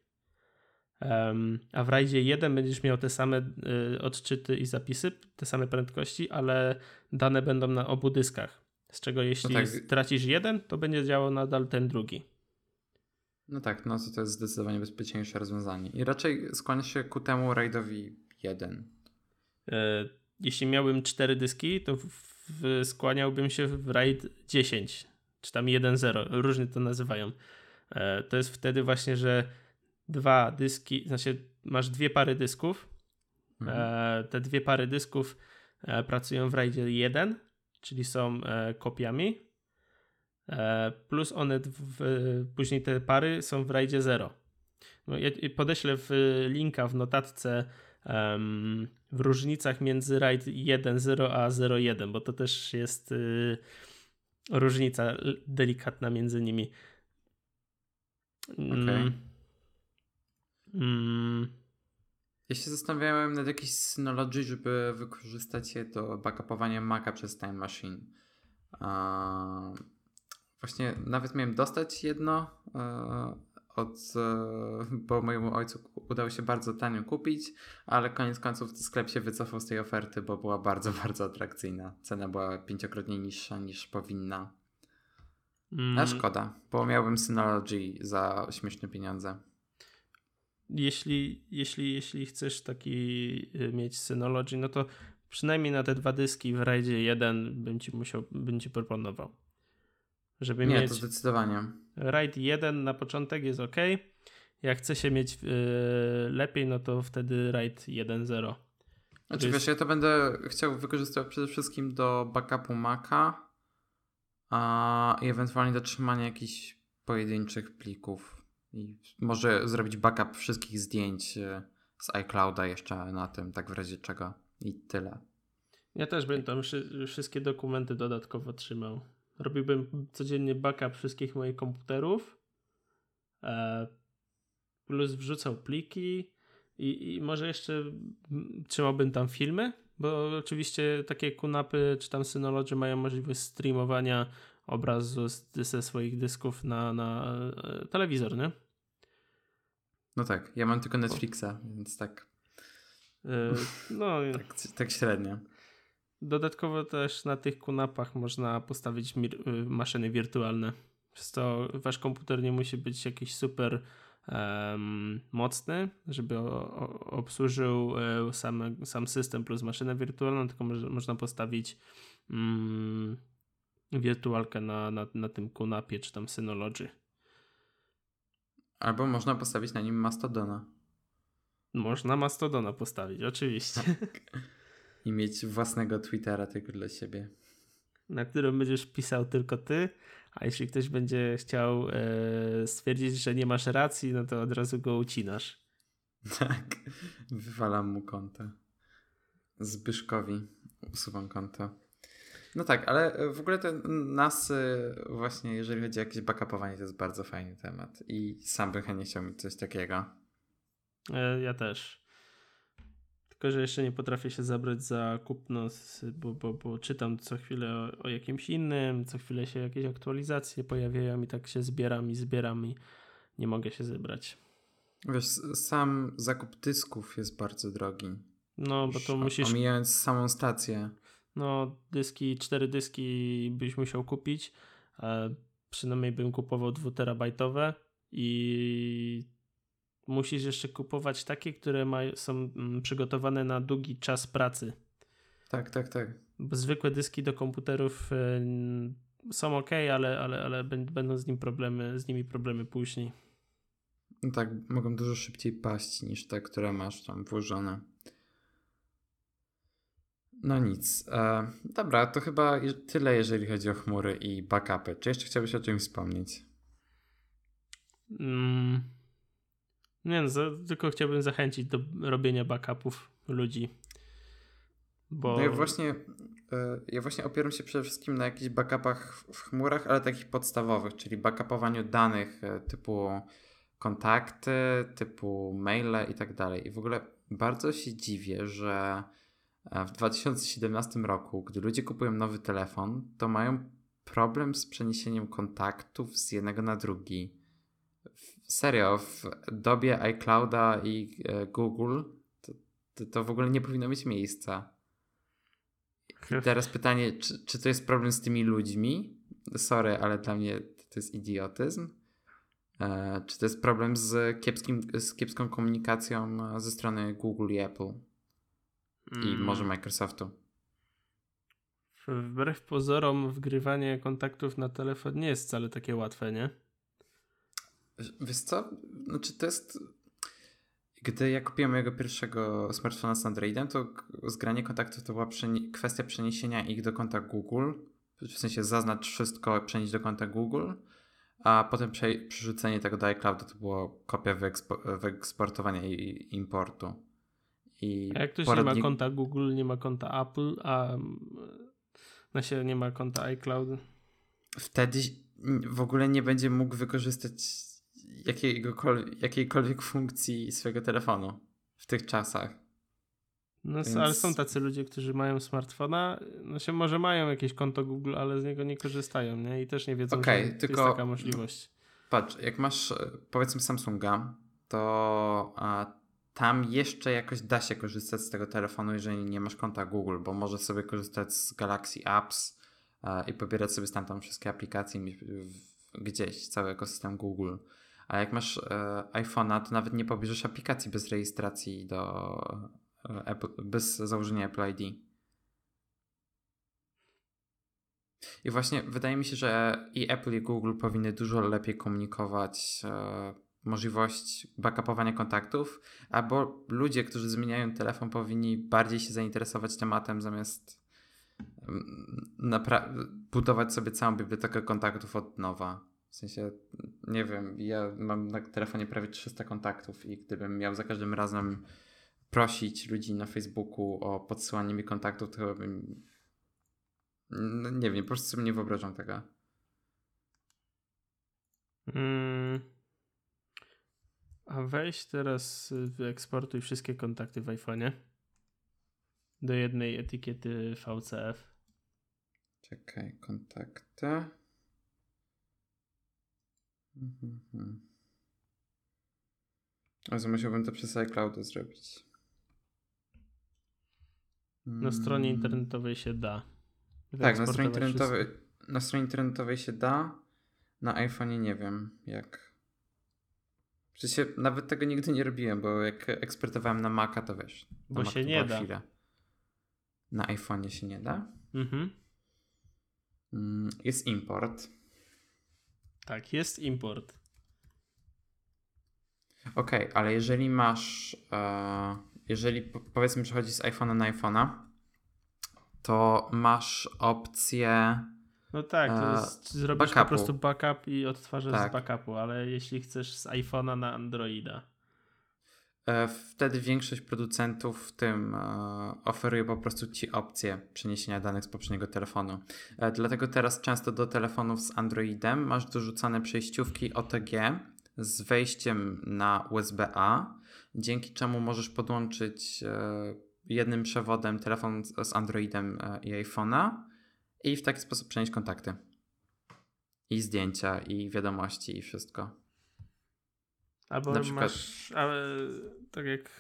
um, a w RAIDzie 1 będziesz miał te same y, odczyty i zapisy, te same prędkości, ale dane będą na obu dyskach. Z czego jeśli no tak. tracisz jeden, to będzie działał nadal ten drugi. No tak, no to, to jest zdecydowanie bezpieczniejsze rozwiązanie. I raczej skłania się ku temu RAIDowi 1. E, jeśli miałbym cztery dyski, to w, skłaniałbym się w RAID 10, czy tam 1.0, różnie to nazywają. E, to jest wtedy właśnie, że dwa dyski, znaczy masz dwie pary dysków. Mhm. E, te dwie pary dysków e, pracują w RAIDzie 1 czyli są kopiami, plus one w, później te pary są w RAIDzie 0. No, ja podeślę w linka w notatce w różnicach między RAID 1.0 a 0.1, bo to też jest y, różnica delikatna między nimi. Mm. Okay. Mm. Ja się zastanawiałem nad jakiejś Synology, żeby wykorzystać je do backupowania Maca przez Time Machine. właśnie nawet miałem dostać jedno e, od, e, bo mojemu ojcu udało się bardzo tanio kupić, ale koniec końców sklep się wycofał z tej oferty, bo była bardzo, [LAUGHS] bardzo atrakcyjna. Cena była pięciokrotnie niższa niż powinna. Mm. A szkoda, bo miałbym Synology za śmieszne pieniądze jeśli, jeśli, jeśli chcesz taki y, mieć Synology, no to przynajmniej na te dwa dyski w RAIDzie 1 bym ci musiał, bym ci proponował. Żeby Nie, mieć to zdecydowanie. RAID 1 na początek jest ok. Jak chce się mieć yy, lepiej, no to wtedy RAID 1.0. Znaczy jest... wiesz, ja to będę chciał wykorzystywać przede wszystkim do backupu Maca a, i ewentualnie do trzymania jakichś pojedynczych plików. I może zrobić backup wszystkich zdjęć e, z iClouda jeszcze na tym, tak w razie czego. I tyle. Ja też tam wszystkie dokumenty dodatkowo trzymał. Robiłbym codziennie backup wszystkich moich komputerów. E, plus wrzucał pliki. I, I może jeszcze trzymałbym tam filmy, bo oczywiście takie kunapy czy tam Synology mają możliwość streamowania obrazu ze swoich dysków na, na e, telewizor, nie? No tak, ja mam tylko Netflixa, więc tak. Yy, no, tak, tak średnio. Dodatkowo też na tych kunapach można postawić y, maszyny wirtualne. Przez to wasz komputer nie musi być jakiś super um, mocny, żeby o, o, obsłużył e, sam, sam system plus maszynę wirtualną, tylko mo można postawić um, wirtualkę na, na, na tym kunapie czy tam Synology. Albo można postawić na nim Mastodona. Można Mastodona postawić, oczywiście. Tak. [LAUGHS] I mieć własnego Twittera tylko dla siebie. Na którym będziesz pisał tylko ty, a jeśli ktoś będzie chciał e, stwierdzić, że nie masz racji, no to od razu go ucinasz. [LAUGHS] Tak, wywalam mu konto. Zbyszkowi usuwam konto. No tak, ale e, w ogóle ten NAS właśnie, jeżeli chodzi o jakieś backupowanie, to jest bardzo fajny temat i sam bym chętnie chciał mieć coś takiego. E, ja też. Tylko, że jeszcze nie potrafię się zabrać za kupno, bo, bo, bo czytam co chwilę o, o, jakimś innym, co chwilę się jakieś aktualizacje pojawiają i tak się zbieram i zbieram i nie mogę się zebrać. Wiesz, sam zakup dysków jest bardzo drogi. No, bo to musisz... Omijając samą stację no dyski, cztery dyski byś musiał kupić. E, przynajmniej bym kupował dwuterabajtowe i musisz jeszcze kupować takie, które ma, są mm, przygotowane na długi czas pracy. Tak, tak, tak. Bo zwykłe dyski do komputerów e, są ok, ale, ale, ale będą z, nim problemy, z nimi problemy później. No tak, mogą dużo szybciej paść niż te, które masz tam włożone. No nic. E, dobra, to chyba tyle, jeżeli chodzi o chmury i backupy. Czy jeszcze chciałbyś o czymś wspomnieć? Mm. Nie, no, tylko chciałbym zachęcić do robienia backupów ludzi. Bo... No ja właśnie, e, ja właśnie opieram się przede wszystkim na jakichś backupach w chmurach, ale takich podstawowych, czyli backupowaniu danych e, typu kontakty, typu maile i tak dalej. I w ogóle bardzo się dziwię, że e, w 2017 roku, gdy ludzie kupują nowy telefon, to mają problem z przeniesieniem kontaktów z jednego na drugi. Serio, w dobie iClouda i Google to, to, to w ogóle nie powinno mieć miejsca. I teraz pytanie, czy, czy to jest problem z tymi ludźmi? Sorry, ale dla mnie to jest idiotyzm. E, czy to jest problem z, kiepskim, z kiepską komunikacją ze strony Google i Apple? I mm. może Microsoftu? Wbrew pozorom, wgrywanie kontaktów na telefon nie jest wcale takie łatwe, nie? Wiesz co? Znaczy, to jest gdy ja kupiłem mojego pierwszego smartfona z Androidem, to zgranie kontaktów to była przeni kwestia przeniesienia ich do konta Google. W sensie zaznacz wszystko, przenieść do konta Google, a potem przerzucenie tego do iCloudu to było kopia wyekspo wyeksportowania i importu. I a jak ktoś poradnik... nie ma konta Google, nie ma konta Apple, a na się nie ma konta iCloud? Wtedy w ogóle nie będzie mógł wykorzystać jakiejkolwiek funkcji swojego telefonu w tych czasach. No, Więc... ale są tacy ludzie, którzy mają smartfona, no się może mają jakieś konto Google, ale z niego nie korzystają, nie? I też nie wiedzą, okay, że tylko... jest taka możliwość. Patrz, jak masz e, powiedzmy Samsunga, to a, tam jeszcze jakoś da się korzystać z tego telefonu, jeżeli nie masz konta Google, bo możesz sobie korzystać z Galaxy Apps a, i pobierać sobie stamtąd wszystkie aplikacje gdzieś, cały ekosystem Google. A jak masz e, iPhone'a, to nawet nie pobierzesz aplikacji bez rejestracji do e, bez założenia Apple ID. I właśnie wydaje mi się, że i Apple i Google powinny dużo lepiej komunikować e, możliwość backupowania kontaktów, albo ludzie, którzy zmieniają telefon, powinni bardziej się zainteresować tematem zamiast mm, budować sobie całą bibliotekę kontaktów od nowa. W sensie, nie wiem, ja mam na telefonie prawie 300 kontaktów i gdybym miał za każdym razem prosić ludzi na Facebooku o podsyłanie mi kontaktów, to bym. No nie wiem, po prostu sobie nie wyobrażam tego. Mm. A weź teraz wyeksportuj wszystkie kontakty w iPhone'ie do jednej etykiety VCF. Czekaj, kontakty. Mhm. Ale musiałbym to przez iCloud zrobić. Na stronie mm. internetowej się da. Tak, na stronie internetowej, na stronie internetowej się da. Na iPhone'ie nie wiem jak. Sensie nawet tego nigdy nie robiłem, bo jak ekspertowałem na Maca, to wiesz. Bo się nie da. Chwilę. Na iPhone'ie się nie da? Mhm. Mm, jest import. Tak, jest import. Okej, okay, ale jeżeli masz, e, jeżeli powiedzmy przechodzi z iPhone'a na iPhone'a, to masz opcję. No tak, to e, jest, zrobisz backupu. po prostu backup i odtwarzasz tak. z backupu, ale jeśli chcesz z iPhone'a na Androida. E, wtedy większość producentów w tym e, oferuje po prostu ci opcję przeniesienia danych z poprzedniego telefonu. E, dlatego teraz często do telefonów z Androidem masz dorzucane przejściówki OTG z wejściem na USB-A, dzięki czemu możesz podłączyć jednym przewodem telefon z Androidem i iPhone'a i w taki sposób przenieść kontakty. I zdjęcia, i wiadomości, i wszystko. Albo na przykład... masz, ale tak jak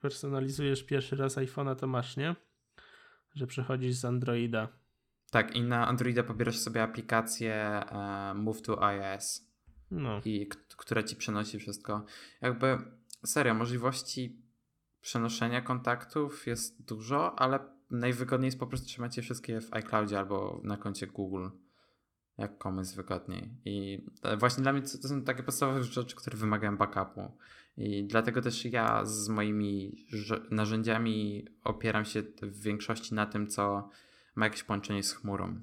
personalizujesz pierwszy raz iPhone'a, to masz, nie? Że przechodzisz z Androida. Tak, i na Androida pobierasz sobie aplikację uh, Move to iOS. No. I która ci przenosi wszystko. Jakby serio, możliwości przenoszenia kontaktów jest dużo, ale najwygodniej jest po prostu trzymać je wszystkie w iCloudzie albo na koncie Google jak komuś jest wygodniej. I właśnie dla mnie to są takie podstawowe rzeczy, które wymagają backupu. I dlatego też ja z moimi narzędziami opieram się w większości na tym, co ma jakieś połączenie z chmurą.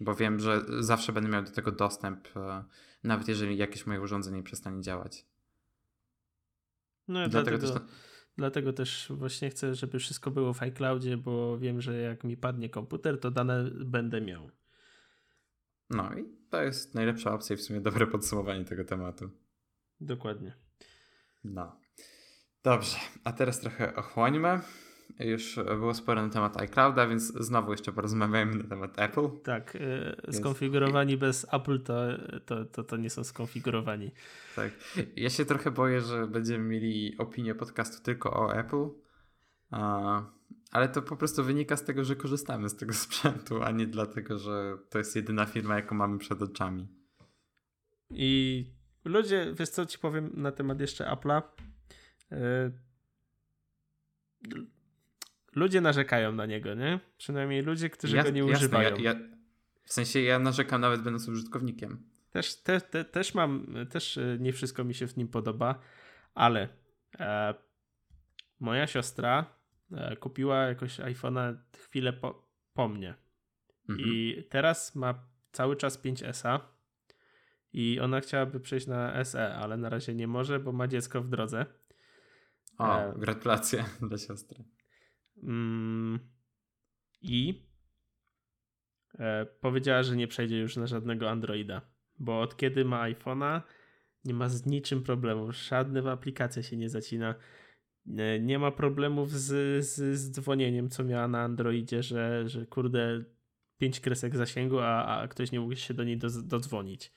Bo wiem, że zawsze będę miał do tego dostęp, e, nawet jeżeli jakieś moje urządzenie przestanie działać. No ja dlatego, dlatego też... Dlatego też właśnie chcę, żeby wszystko było w iCloudzie, bo wiem, że jak mi padnie komputer, to dane będę miał. No i to jest najlepsza opcja i w sumie dobre podsumowanie tego tematu. Dokładnie. No. Dobrze, a teraz trochę ochłońmy. Już było sporo na temat iClouda, więc znowu jeszcze porozmawiajmy na temat Apple. Tak, yy, skonfigurowani jest... bez Apple to, to, to, to nie są skonfigurowani. Tak. Ja się trochę boję, że będziemy mieli opinię podcastu tylko o Apple. Ale to po prostu wynika z tego, że korzystamy z tego [LAUGHS] sprzętu, a nie dlatego, że to jest jedyna firma, jaką mamy przed oczami. I ludzie, wiesz co ci powiem na temat jeszcze Apple'a? Yy, ludzie narzekają na niego, nie? Przynajmniej ludzie, którzy ja, go nie jasne, używają. Ja, ja, w sensie ja narzekam nawet będąc użytkownikiem. Też, te, te, też mam, też e, nie wszystko mi się w nim podoba, ale e, moja siostra kupiła jakoś iPhone'a chwilę po, po mnie. Mhm. I teraz ma cały czas 5S i ona chciałaby przejść na SE, ale na razie nie może, bo ma dziecko w drodze. O, e, gratulacje [LAUGHS] dla siostry. Mm, I e, powiedziała, że nie przejdzie już na żadnego Androida, bo od kiedy ma iPhone'a, nie ma z niczym problemów. Żadna aplikacja się nie zacina. E, nie ma problemów z, z, z dzwonieniem, co miała na Androidzie, że, że kurde, pięć kresek zasięgu, a, a ktoś nie mógł się do niej do, dodzwonić.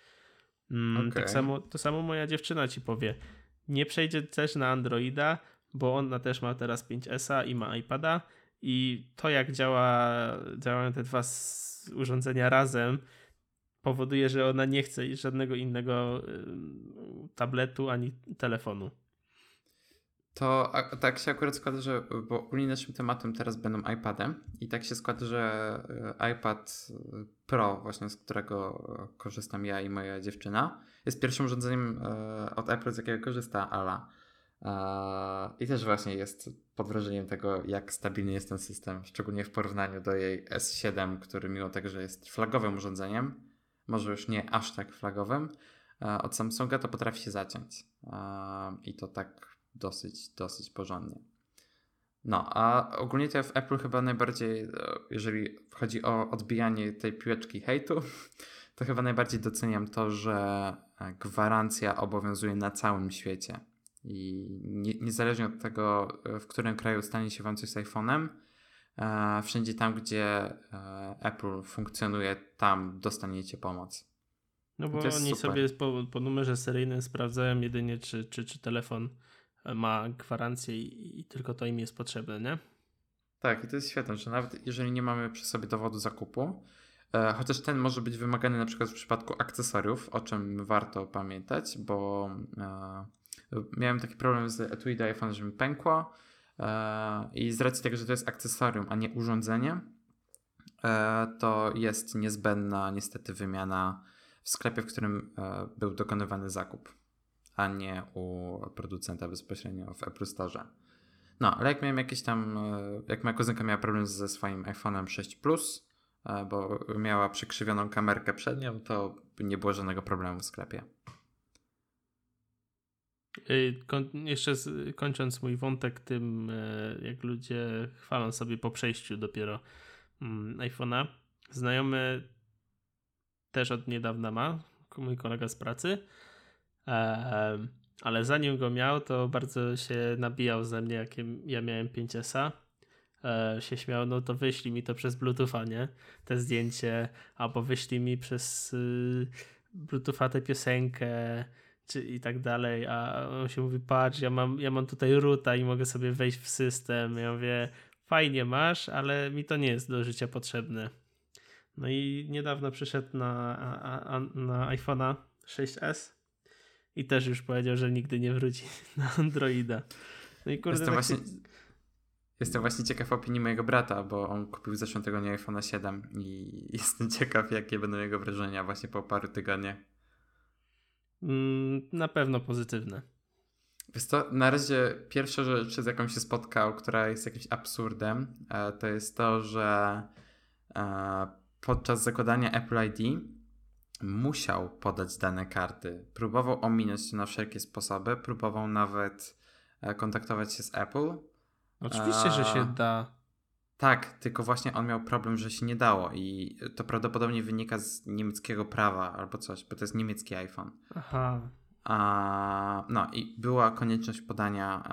Mm, okay. Tak samo, to samo moja dziewczyna ci powie. Nie przejdzie też na Androida, bo ona też ma teraz 5S i ma iPada i to jak działa, działają te dwa urządzenia razem powoduje, że ona nie chce żadnego innego tabletu ani telefonu. To tak się akurat składa, że bo ogólnie naszym tematem teraz będą iPady i tak się składa, że e, iPad Pro, właśnie z którego korzystam ja i moja dziewczyna, jest pierwszym urządzeniem e, od Apple, z jakiego korzysta Ala. I też właśnie jest pod wrażeniem tego, jak stabilny jest ten system, szczególnie w porównaniu do jej S7, który mimo tego, że jest flagowym urządzeniem, może już nie aż tak flagowym, od Samsunga to potrafi się zaciąć. I to tak dosyć, dosyć porządnie. No, a ogólnie to w Apple chyba najbardziej, e, jeżeli chodzi o odbijanie tej piłeczki hejtu, [LAUGHS] to chyba najbardziej doceniam to, że e, gwarancja obowiązuje na całym świecie. I nie, niezależnie od tego, e, w którym kraju stanie się Wam coś z iPhone'em, e, wszędzie tam, gdzie e, Apple funkcjonuje, tam dostaniecie pomoc. No bo oni super. sobie po, po, numerze seryjnym sprawdzają jedynie, czy, czy, czy telefon ma gwarancję i, tylko to im jest potrzebne, nie? Tak, i to jest świetne, że nawet jeżeli nie mamy przy sobie dowodu zakupu, e, chociaż ten może być wymagany na przykład w przypadku akcesoriów, o czym warto pamiętać, bo e, miałem taki problem z etui iPhone, że mi pękło e, i z racji tego, że to jest akcesorium, a nie urządzenie, e, to jest niezbędna niestety wymiana w sklepie, w którym e, był dokonywany zakup, a nie u producenta bezpośrednio w Apple Store. No, ale jak miałem jakieś tam, jak moja kuzynka miała problem ze swoim iPhone'em 6 Plus, bo miała przykrzywioną kamerkę przednią, to nie było żadnego problemu w sklepie. Jeszcze kończąc mój wątek tym, e, jak ludzie chwalą sobie po przejściu dopiero mm, iPhone'a. Znajomy też od niedawna ma, mój kolega z pracy, e, ale zanim go miał, to bardzo się nabijał ze mnie, jak ja miałem 5S. E, się śmiał, no to wyślij mi to przez Bluetootha, nie? Te zdjęcie, albo wyślij mi przez y, Bluetootha tę piosenkę, czy i tak dalej, a on się mówi, patrz, ja mam, ja mam tutaj ruta i mogę sobie wejść w system. Ja mówię, fajnie masz, ale mi to nie jest do życia potrzebne. No i niedawno przyszedł na, na iPhone'a 6S i też już powiedział, że nigdy nie wróci [LAUGHS] na Androida. No i kurde, jestem, tak właśnie, jestem właśnie ciekaw opinii mojego brata, bo on kupił w zeszłym tygodniu iPhone'a 7 i [LAUGHS] jestem ciekaw, jakie będą jego wrażenia właśnie po paru tygodniach. Mm, na pewno pozytywne. Wiesz co, na razie pierwsza rzecz, z jaką się spotkał, która jest jakimś absurdem, e, to jest to, że e, podczas zakładania Apple ID musiał podać dane karty. Próbował ominąć to na wszelkie sposoby, próbował nawet kontaktować się z Apple. Oczywiście, że się da. Tak, tylko właśnie on miał problem, że się nie dało i to prawdopodobnie wynika z niemieckiego prawa albo coś, bo to jest niemiecki iPhone. Aha. A, no i była konieczność podania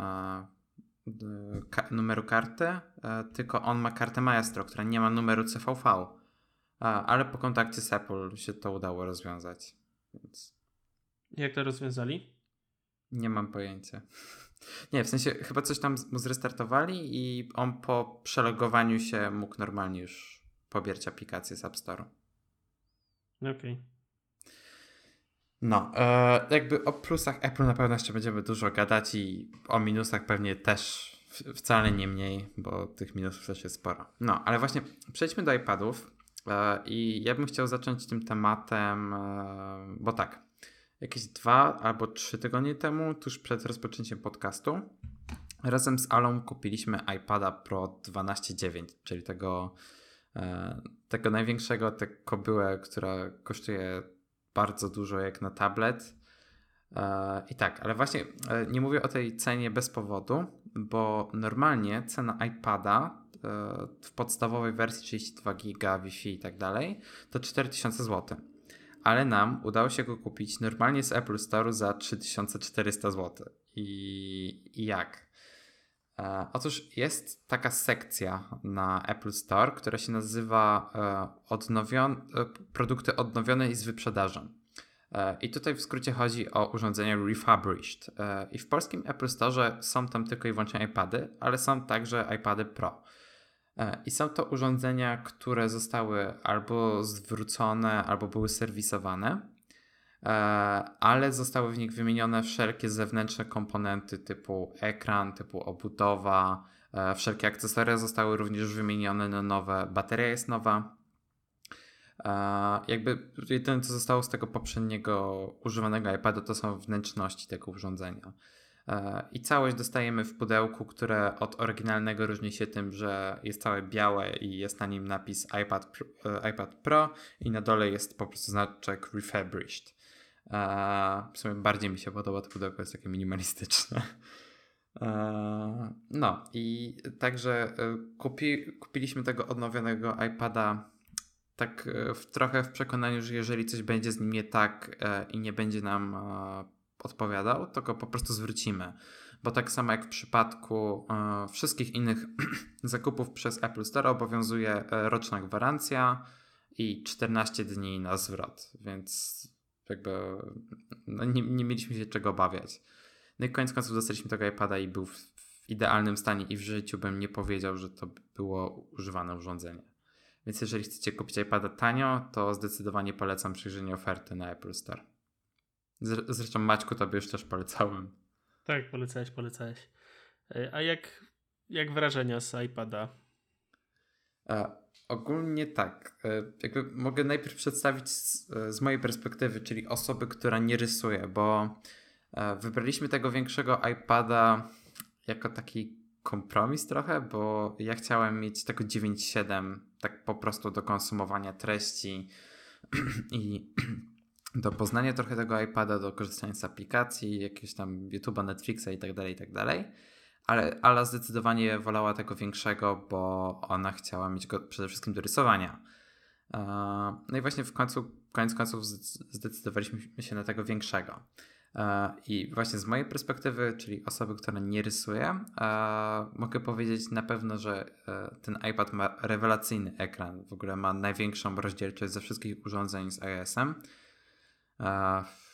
ka numeru karty, a, e, tylko on ma kartę Maestro, która nie ma numeru CVV, a, ale po kontakcie z Apple się to udało rozwiązać. Więc... Jak to rozwiązali? Nie mam pojęcia. Nie, w sensie chyba coś tam mu zrestartowali i on po przelogowaniu się mógł normalnie już pobierać aplikację z App Store. Okej. Okay. No, e, jakby o plusach Apple na pewno jeszcze będziemy dużo gadać i o minusach pewnie też wcale nie mniej, bo tych minusów też jest sporo. No, ale właśnie przejdźmy do iPadów i ja bym chciał zacząć tym tematem, e, bo tak, jakieś dwa albo trzy tygodnie temu, tuż przed rozpoczęciem podcastu, razem z Alą kupiliśmy iPada Pro 12.9, czyli tego, e, tego największego, tę kobyłę, która kosztuje bardzo dużo jak na tablet. E, I tak, ale właśnie e, nie mówię o tej cenie bez powodu, bo normalnie cena iPada w podstawowej wersji 32 GB, Wi-Fi i tak dalej to 4000 zł ale nam udało się go kupić normalnie z Apple Store za 3400 zł. I, i jak? E, otóż jest taka sekcja na Apple Store, która się nazywa e, odnowion, e, produkty odnowione i z wyprzedażą. E, I tutaj w skrócie chodzi o urządzenia refurbished. E, I w polskim Apple Store są tam tylko i wyłącznie iPady, ale są także iPady Pro. E, I są to urządzenia, które zostały albo zwrócone, albo były serwisowane, e, ale zostały w nich wymienione wszelkie zewnętrzne komponenty typu ekran, typu obudowa, e, wszelkie akcesoria zostały również wymienione na nowe, bateria jest nowa. Jakby jedyne co zostało z tego poprzedniego używanego iPada to są wnętrzności tego urządzenia. E, I całość dostajemy w pudełku, które od oryginalnego różni się tym, że jest całe białe i jest na nim napis iPad, e, iPad Pro i na dole jest po prostu znaczek refurbished. E, w sumie bardziej mi się podoba to pudełko, jest takie minimalistyczne. No i także kupi, kupiliśmy tego odnowionego iPada tak w, trochę w przekonaniu, że jeżeli coś będzie z nim nie tak i nie będzie nam odpowiadał, to go po prostu zwrócimy. Bo tak samo jak w przypadku e, wszystkich innych [CLEARS THROAT] zakupów przez Apple Store obowiązuje e, roczna gwarancja i 14 dni na zwrot, więc jakby no nie, nie, mieliśmy się czego obawiać. No i koniec końców dostaliśmy tego iPada i był w, w idealnym stanie i w życiu bym nie powiedział, że to było używane urządzenie. Więc jeżeli chcecie kupić iPada tanio, to zdecydowanie polecam przyjrzenie oferty na Apple Store. Zresztą Maćku tobie już też polecałem. Tak, polecałeś, polecałeś. E, a jak, jak wrażenia z iPada? E, ogólnie tak. E, jakby mogę najpierw przedstawić z, z, mojej perspektywy, czyli osoby, która nie rysuje, bo wybraliśmy tego większego iPada jako taki kompromis trochę, bo ja chciałem mieć tego 9.7 tak po prostu do konsumowania treści [CLEARS THROAT] i [CLEARS THROAT] do poznania trochę tego iPada, do korzystania z aplikacji, jakiegoś tam YouTube'a, Netflixa i tak dalej, tak dalej. Ale Ala zdecydowanie wolała tego większego, bo ona chciała mieć go przede wszystkim do rysowania. No i właśnie w końcu, koniec końców zdecydowaliśmy się na tego większego. I właśnie z mojej perspektywy, czyli osoby, która nie rysuje, mogę powiedzieć na pewno, że e, ten iPad ma rewelacyjny ekran. W ogóle ma największą rozdzielczość ze wszystkich urządzeń z iOS-em.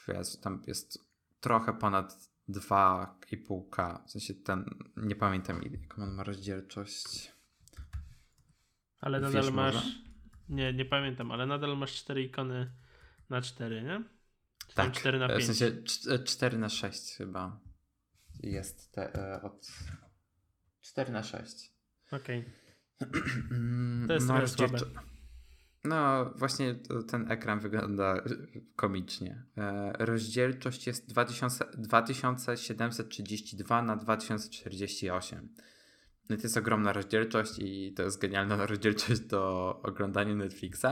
Jest, tam jest trochę ponad 2,5K. W sensie ten, nie pamiętam jaką on ma rozdzielczość. Ale nadal Wiesz masz. Może? Nie, nie pamiętam, ale nadal masz 4 ikony na 4, nie? Czy tak. 4 na 5? W sensie 4 na 6 chyba jest te, e, od 4 na 6. Okej. Okay. [CLEARS THROAT] To jest no, słabe. No, właśnie ten ekran wygląda komicznie. E, rozdzielczość jest 2000, 2732 na 2048. No to jest ogromna rozdzielczość i to jest genialna [LAUGHS] rozdzielczość do oglądania Netflixa.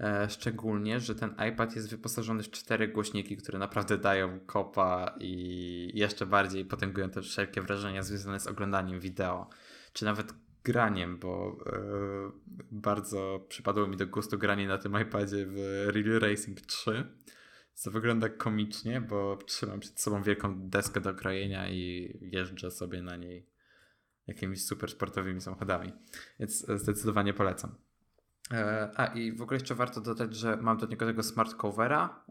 E, szczególnie, że ten iPad jest wyposażony w cztery głośniki, które naprawdę dają kopa i jeszcze bardziej potęgują te wszelkie wrażenia związane z oglądaniem wideo, czy nawet graniem, bo e, bardzo przypadło mi do gustu granie na tym iPadzie w Real Racing 3. Co wygląda komicznie, bo trzymam przed sobą wielką deskę do krojenia i jeżdżę sobie na niej jakimiś super sportowymi samochodami. Więc zdecydowanie polecam. E, a i w ogóle jeszcze warto dodać, że mam do niego tego smart covera,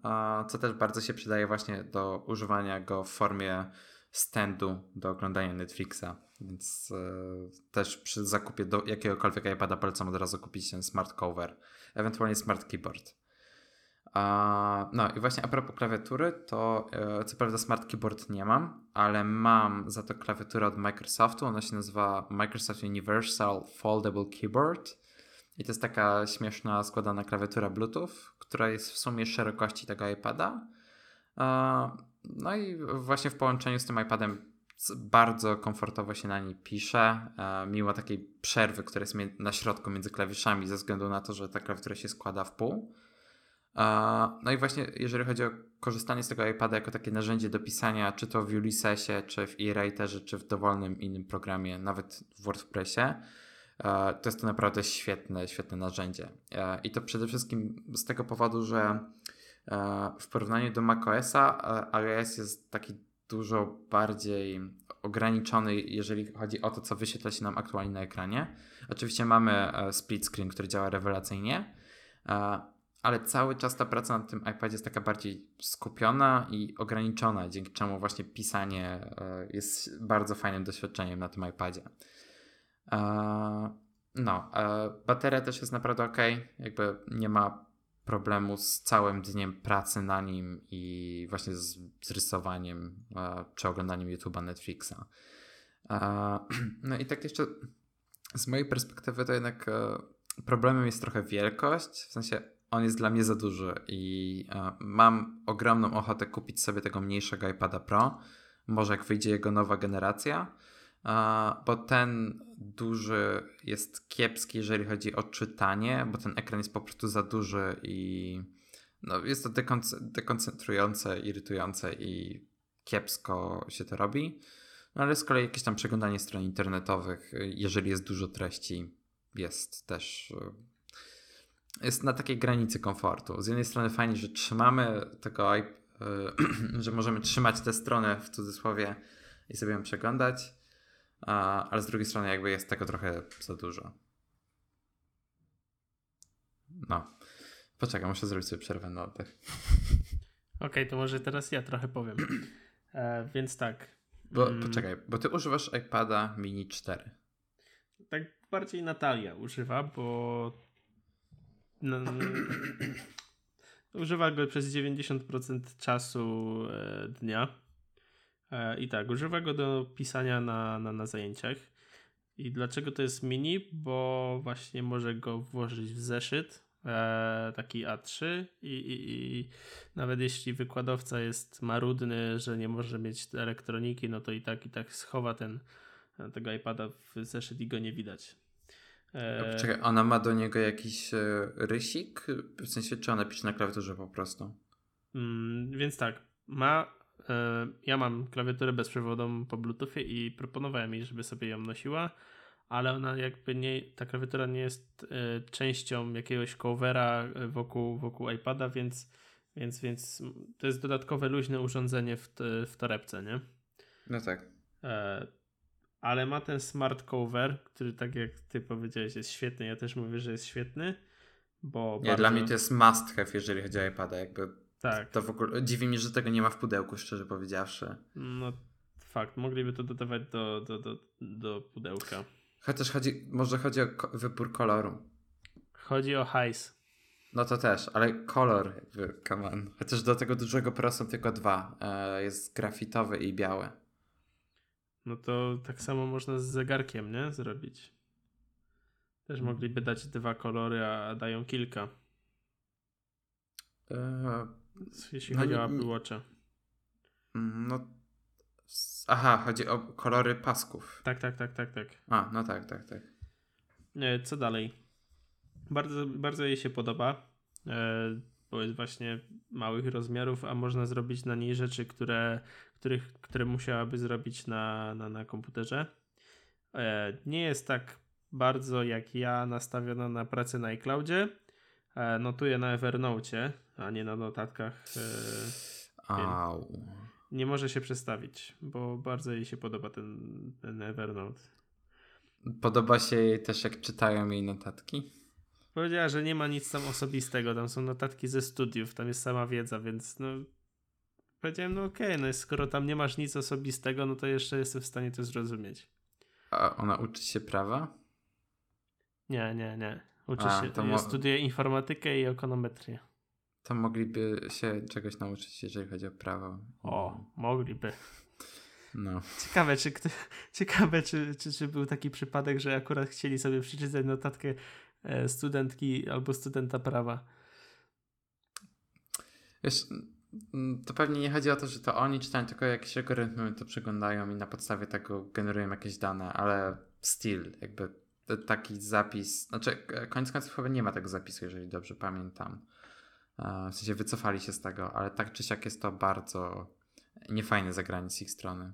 co też bardzo się przydaje właśnie do używania go w formie standu do oglądania Netflixa. Więc e, też przy zakupie do jakiegokolwiek iPada polecam od razu kupić ten smart cover, ewentualnie smart keyboard. no i właśnie a propos klawiatury, to e, co prawda smart keyboard nie mam, ale mam za to klawiaturę od Microsoftu. Ona się nazywa Microsoft Universal Foldable Keyboard i to jest taka śmieszna, składana klawiatura Bluetooth, która jest w sumie szerokości tego iPada. No i właśnie w połączeniu z tym iPadem bardzo komfortowo się na niej pisze, mimo takiej przerwy, która jest na środku między klawiszami, ze względu na to, że ta klawiatura się składa w pół. No i właśnie jeżeli chodzi o korzystanie z tego iPada jako takie narzędzie do pisania, czy to w Ulyssesie, czy w e-Writerze, czy w dowolnym innym programie, nawet w WordPressie, E, to jest to naprawdę świetne, świetne narzędzie. E, I to przede wszystkim z tego powodu, że e, w porównaniu do macOSa iOS jest taki dużo bardziej ograniczony, jeżeli chodzi o to, co wyświetla się nam aktualnie na ekranie. Oczywiście mamy split screen, który działa rewelacyjnie, ale cały czas ta praca na tym iPadzie jest taka bardziej skupiona i ograniczona, dzięki czemu właśnie pisanie jest bardzo fajnym doświadczeniem na tym iPadzie. No, bateria też jest naprawdę ok. Jakby nie ma problemu z całym dniem pracy na nim i właśnie z, z rysowaniem czy oglądaniem YouTube'a, Netflixa. [CLEARS THROAT] No i tak jeszcze z mojej perspektywy to jednak e, problemem jest trochę wielkość, w sensie on jest dla mnie za duży i e, mam ogromną ochotę kupić sobie tego mniejszego iPada Pro, może jak wyjdzie jego nowa generacja, bo ten duży jest kiepski, jeżeli chodzi o czytanie, bo ten ekran jest po prostu za duży i no, jest to dekoncentrujące, irytujące i kiepsko się to robi. No, ale z kolei jakieś tam przeglądanie stron internetowych, jeżeli jest dużo treści, jest też jest na takiej granicy komfortu. Z jednej strony fajnie, że trzymamy tego, [CLEARS THROAT] że możemy trzymać tę stronę w cudzysłowie i sobie ją przeglądać, ale z drugiej strony jakby jest tego trochę za dużo. No. Poczekaj, muszę zrobić sobie przerwę na oddech. [LAUGHS] Okej, okay, to może teraz ja trochę powiem. [CLEARS THROAT] E, więc tak. Bo, mm. Poczekaj, bo ty używasz iPada mini 4. Tak bardziej Natalia używa, bo no, [CLEARS THROAT] używa go przez 90% czasu e, dnia. E, I tak, używa go do pisania na, na, na zajęciach. I dlaczego to jest mini? Bo właśnie może go włożyć w zeszyt, e, taki A3 i, i, i, nawet jeśli wykładowca jest marudny, że nie może mieć elektroniki, no to i tak i tak schowa ten, tego iPada w zeszyt i go nie widać. E... Czekaj, ona ma do niego jakiś e, rysik? W sensie, czy ona pisze na klawiaturze po prostu? Mm, więc tak, ma E, ja mam klawiaturę bezprzewodową po Bluetoothie i proponowałem jej, żeby sobie ją nosiła, ale ona jakby nie, ta klawiatura nie jest e, częścią jakiegoś covera e, wokół, wokół iPada, więc, więc, więc to jest dodatkowe luźne urządzenie w, w torebce, nie? No tak. Ale ma ten smart cover, który tak jak ty powiedziałeś jest świetny, ja też mówię, że jest świetny, bo Nie, bardzo... dla mnie to jest must have, jeżeli chodzi o iPada, jakby tak. To w ogóle dziwi mnie, że tego nie ma w pudełku, szczerze powiedziawszy. No fakt, mogliby to dodawać do, do, do, do pudełka. Chociaż chodzi, może chodzi o wybór koloru. Chodzi o hajs. No to też, ale kolor jakby, come on. Chociaż do tego dużego Pro są tylko dwa. E, jest grafitowy i biały. No to tak samo można z zegarkiem, nie? Zrobić. Też mogliby dać dwa kolory, a dają kilka. E, jeśli no, chodzi o Apple Watcha. No. Aha, chodzi o kolory pasków. Tak, tak, tak, tak, tak. A, no tak, tak, tak. Co dalej? Bardzo, bardzo jej się podoba. bo jest właśnie małych rozmiarów, a można zrobić na niej rzeczy, które, których, które musiałaby zrobić na, na, na komputerze. Nie jest tak bardzo jak ja nastawiona na pracę na iCloudzie. Notuję na Evernote, a nie na notatkach. Au. Nie może się przestawić, bo bardzo jej się podoba ten, ten Evernote. Podoba się jej też, jak czytają jej notatki? Powiedziała, że nie ma nic tam osobistego, tam są notatki ze studiów, tam jest sama wiedza, więc no powiedziałem, no okej, okay, no skoro tam nie masz nic osobistego, no to jeszcze jestem w stanie to zrozumieć. A ona uczy się prawa? Nie, nie, nie. Uczy A, się, mo- studiuje informatykę i ekonometrię. To mogliby się czegoś nauczyć, jeżeli chodzi o prawo. O, mogliby. No. Ciekawe, czy, [LAUGHS] ciekawe czy, czy, czy był taki przypadek, że akurat chcieli sobie przeczytać notatkę e, studentki albo studenta prawa. Wiesz, mm, to pewnie nie chodzi o to, że to oni czytają, tylko jakieś algorytmy to przeglądają i na podstawie tego generują jakieś dane, ale still, jakby taki zapis, znaczy koniec końców chyba nie ma tego zapisu, jeżeli dobrze pamiętam. E, w sensie wycofali się z tego, ale tak czy siak jest to bardzo niefajne zagranie z ich strony.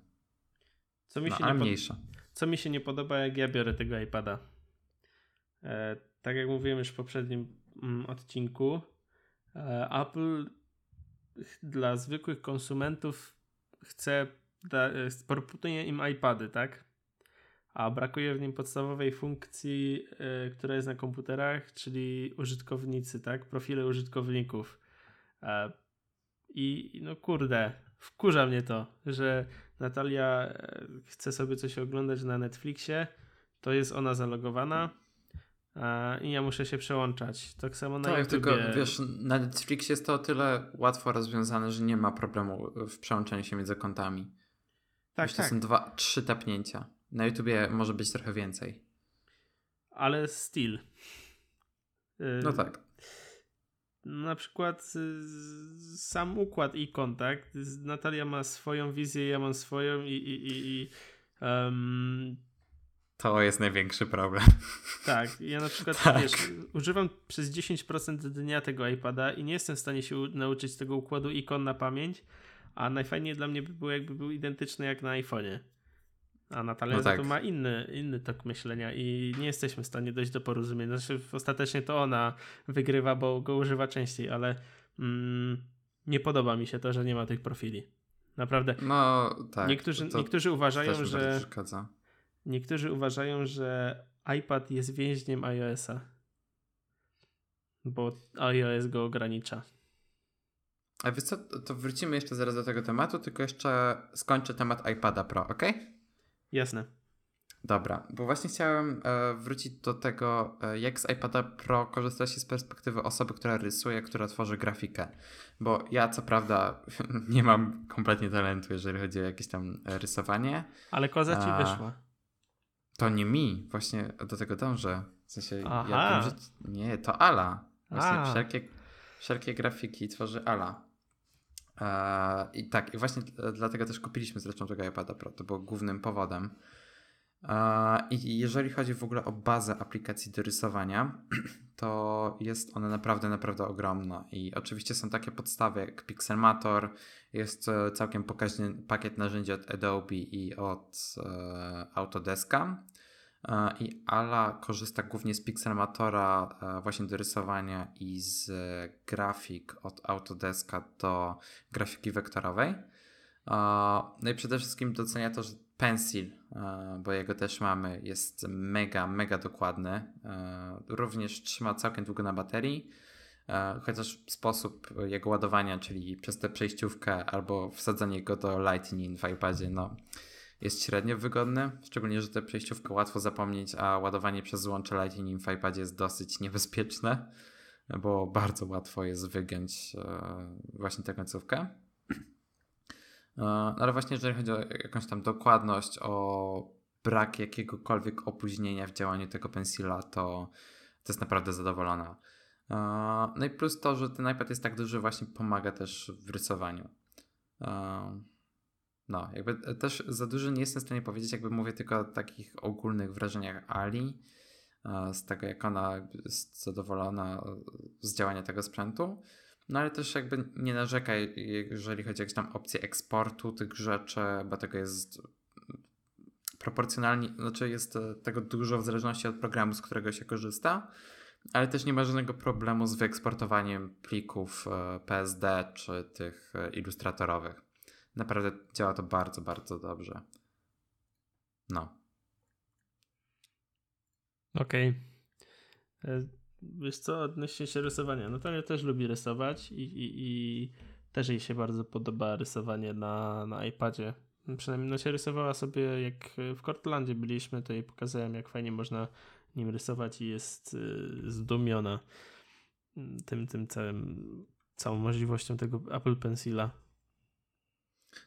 Co mi, no, się nie mniejsza. co mi się nie podoba, jak ja biorę tego iPada. E, tak jak mówiłem już w poprzednim mm, odcinku, e, Apple dla zwykłych konsumentów chce, da, e, proponuje im iPady, tak? A brakuje w nim podstawowej funkcji, e, która jest na komputerach, czyli użytkownicy, tak? Profile użytkowników. E, I no kurde, wkurza mnie to, że Natalia e, chce sobie coś oglądać na Netflixie, to jest ona zalogowana i ja muszę się przełączać. Tak samo na tak, YouTube. tylko wiesz, na Netflixie jest to o tyle łatwo rozwiązane, że nie ma problemu w przełączeniu się między kontami. Tak, Myślę, tak. To są dwa, trzy tapnięcia. Na YouTubie może być trochę więcej. Ale still. No tak. Na przykład sam układ i kontakt. Natalia ma swoją wizję, ja mam swoją i. i, i, i um... To jest największy problem. Tak, ja na przykład [LAUGHS] tak. Wiesz, używam przez 10% dnia tego iPada i nie jestem w stanie się nauczyć tego układu ikon na pamięć, a najfajniej dla mnie by było, jakby był identyczny jak na iPhone'ie. A Natalia no tak. ma inny, inny tok myślenia i nie jesteśmy w stanie dojść do porozumienia. Znaczy, ostatecznie to ona wygrywa, bo go używa częściej, ale mm, nie podoba mi się to, że nie ma tych profili. Naprawdę. No tak. Niektórzy, niektórzy uważają, że. Niektórzy uważają, że iPad jest więźniem iOS-a. Bo iOS go ogranicza. A wiesz co, to wrócimy jeszcze zaraz do tego tematu, tylko jeszcze skończę temat iPada Pro, ok? Jasne. Dobra, bo właśnie chciałem e, wrócić do tego, e, jak z iPada Pro korzysta się z perspektywy osoby, która rysuje, która tworzy grafikę. Bo ja co prawda [LAUGHS] nie mam kompletnie talentu, jeżeli chodzi o jakieś tam rysowanie. Ale koza ci e, wyszła. To nie mi, właśnie do tego dążę. W sensie, Aha. ja wiem, że nie, to Ala. Właśnie wszelkie, wszelkie grafiki tworzy Ala. I tak, i właśnie dlatego też kupiliśmy zresztą tego iPada Pro, to było głównym powodem. I jeżeli chodzi w ogóle o bazę aplikacji do rysowania, [CLEARS THROAT] to jest ona naprawdę, naprawdę ogromna. I oczywiście są takie podstawy jak Pixelmator, jest e, całkiem pokaźny pakiet narzędzi od Adobe i od e, Autodeska. E, I Ala korzysta głównie z Pixelmatora e, właśnie do rysowania i z grafik od Autodeska do grafiki wektorowej. E, no i przede wszystkim docenia to, że Pencil, bo jego też mamy, jest mega, mega dokładny. Również trzyma całkiem długo na baterii, chociaż sposób jego ładowania, czyli przez tę przejściówkę albo wsadzanie go do Lightning w iPadzie, no jest średnio wygodny, szczególnie, że tę przejściówkę łatwo zapomnieć, a ładowanie przez złącze Lightning w iPadzie jest dosyć niebezpieczne, bo bardzo łatwo jest wygiąć e, właśnie tę końcówkę. E, ale właśnie jeżeli chodzi o jakąś tam dokładność, o brak jakiegokolwiek opóźnienia w działaniu tego pensila, to, to jest naprawdę zadowolona. E, no i plus to, że ten iPad jest tak duży, właśnie pomaga też w rysowaniu. No, jakby też za dużo nie jestem w stanie powiedzieć, jakby mówię tylko o takich ogólnych wrażeniach Ali, z tego jak ona jest zadowolona z działania tego sprzętu. No ale też jakby nie narzekaj, jeżeli chodzi o jakieś tam opcje eksportu tych rzeczy, bo tego jest proporcjonalnie, znaczy jest tego dużo w zależności od programu, z którego się korzysta, ale też nie ma żadnego problemu z wyeksportowaniem plików e, PSD czy tych e, ilustratorowych. Naprawdę działa to bardzo, bardzo dobrze. No. Okej. Okay. E, wiesz co, odnośnie się rysowania. Natalia też lubi rysować i, i, i też jej się bardzo podoba rysowanie na, na iPadzie. Przynajmniej no się rysowała sobie, jak w Cortlandzie byliśmy, to jej pokazałem, jak fajnie można nim rysować i jest y, zdumiona tym, tym całym, całą możliwością tego Apple Pencila.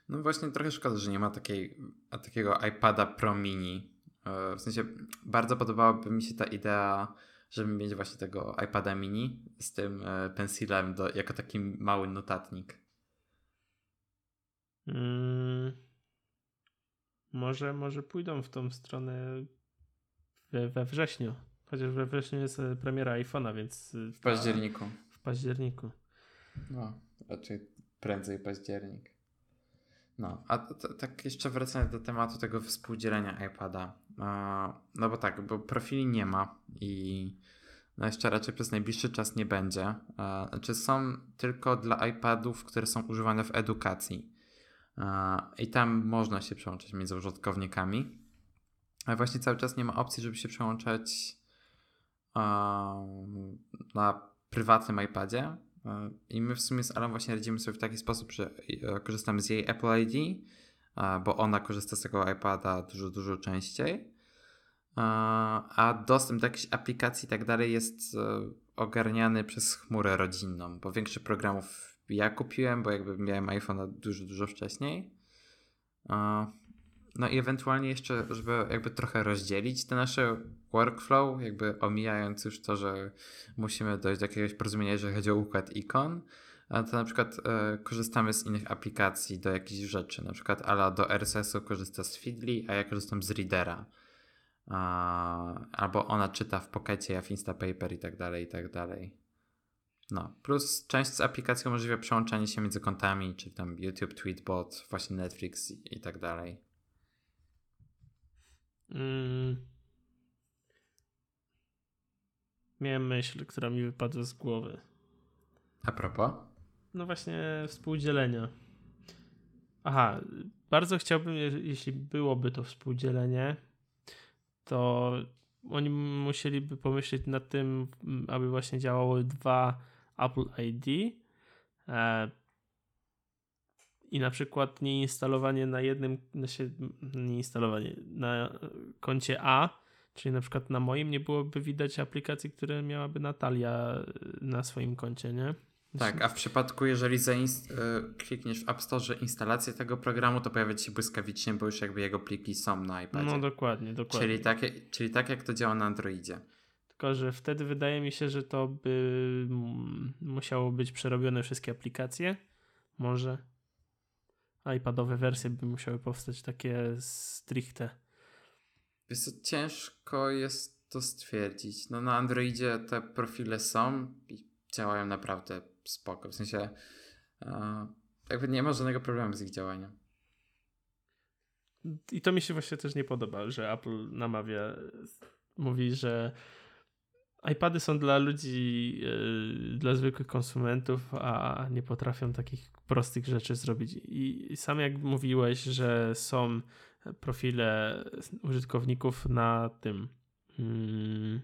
No właśnie trochę szkoda, że nie ma takiej, takiego iPada Pro Mini. E, w sensie bardzo podobałaby mi się ta idea, żeby mieć właśnie tego iPada Mini z tym e, pensilem do, jako taki mały notatnik. Hmm. Może, może pójdą w tą stronę we, we wrześniu. Chociaż we wrześniu jest e, premiera iPhone'a, więc. W październiku. W październiku. No, raczej prędzej październik. No, a tak jeszcze wracając do tematu tego współdzielenia iPada. No bo tak, bo profili nie ma i no jeszcze raczej przez najbliższy czas nie będzie. Znaczy są tylko dla iPadów, które są używane w edukacji. I tam można się przełączać między użytkownikami. Ale właśnie cały czas nie ma opcji, żeby się przełączać na prywatnym iPadzie. I my w sumie z Alą właśnie radzimy sobie w taki sposób, że e, korzystamy z jej Apple ID, bo ona korzysta z tego iPada dużo, dużo częściej. A dostęp do jakichś aplikacji i tak dalej jest e, ogarniany przez chmurę rodzinną, bo większość programów ja kupiłem, bo jakby miałem iPhone'a dużo, dużo wcześniej. No i ewentualnie jeszcze, żeby jakby trochę rozdzielić te nasze workflow, jakby omijając już to, że musimy dojść do jakiegoś porozumienia, jeżeli chodzi o układ ikon, to na przykład e, korzystamy z innych aplikacji do jakichś rzeczy. Na przykład Ala do RSS-u korzysta z Feedly, a ja korzystam z Readera. albo ona czyta w Pockecie, ja w Instapaper i tak dalej, i tak dalej. No, plus część z aplikacji umożliwia przełączanie się między kontami, czyli tam YouTube, Tweetbot, właśnie Netflix i, i tak dalej. Mm. Miałem myśl, która mi wypadła z głowy. A propos? No właśnie współdzielenia. Aha, bardzo chciałbym, jeśli byłoby to współdzielenie, to oni musieliby pomyśleć nad tym, aby właśnie działały dwa Apple ID. I na przykład nie instalowanie na jednym, znaczy nie instalowanie, na koncie A, czyli na przykład na moim nie byłoby widać aplikacji, które miałaby Natalia na swoim koncie, nie? Tak, a w przypadku, jeżeli zainst- e, klikniesz w App Store instalację tego programu, to pojawia się błyskawicznie, bo już jakby jego pliki są na iPadzie. No dokładnie, dokładnie. Czyli tak, czyli tak jak to działa na Androidzie. Tylko, że wtedy wydaje mi się, że to by musiało być przerobione wszystkie aplikacje. Może iPadowe wersje by musiały powstać takie stricte. Wiesz co, ciężko jest to stwierdzić. No na Androidzie te profile są i działają naprawdę spoko. W sensie e, jakby nie ma żadnego problemu z ich działaniem. I to mi się właśnie też nie podoba, że Apple namawia, mówi, że iPady są dla ludzi, yy, dla zwykłych konsumentów, a nie potrafią takich prostych rzeczy zrobić. I sam jak mówiłeś, że są profile użytkowników na tym. Hmm,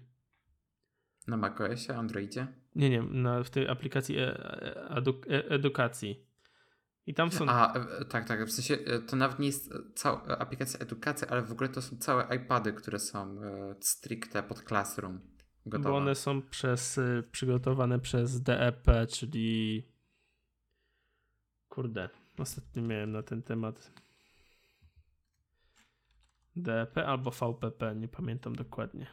na macOSie, Androidzie? Nie, nie, na, w tej aplikacji e, e, e, edukacji. I tam są. A, tak, tak. W sensie to nawet nie jest cała aplikacja edukacji, ale w ogóle to są całe iPady, które są stricte pod Classroom. Gotowe. Bo one są przez, przygotowane przez DEP, czyli Kurde, ostatnio miałem na ten temat DP albo VPP, nie pamiętam dokładnie.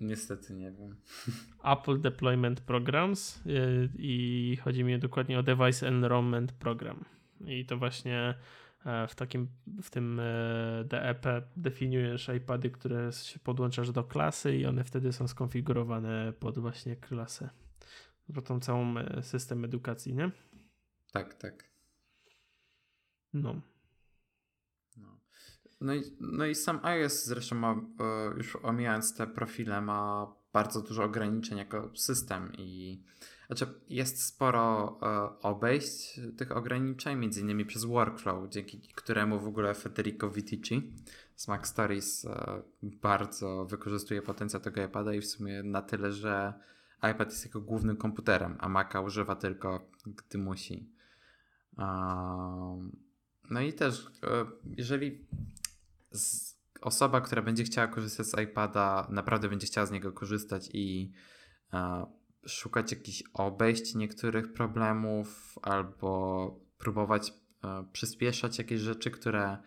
Niestety nie wiem. [LAUGHS] Apple Deployment Programs y, i chodzi mi dokładnie o Device Enrollment Program. I to właśnie w takim, w tym DEP definiujesz iPady, które się podłączasz do klasy i one wtedy są skonfigurowane pod właśnie klasę. Pro tą całą system edukacji, nie? Tak, tak. No. No. No i, no i sam iOS zresztą ma, już omijając te profile, ma bardzo dużo ograniczeń jako system i znaczy jest sporo e, obejść tych ograniczeń, między innymi przez workflow, dzięki któremu w ogóle Federico Vitici z Mac Stories e, bardzo wykorzystuje potencjał tego iPada i w sumie na tyle, że iPad jest jego głównym komputerem, a Maca używa tylko gdy musi. No i też, e, jeżeli osoba, która będzie chciała korzystać z iPada, naprawdę będzie chciała z niego korzystać i e, szukać jakichś obejść niektórych problemów albo próbować e, przyspieszać jakieś rzeczy, które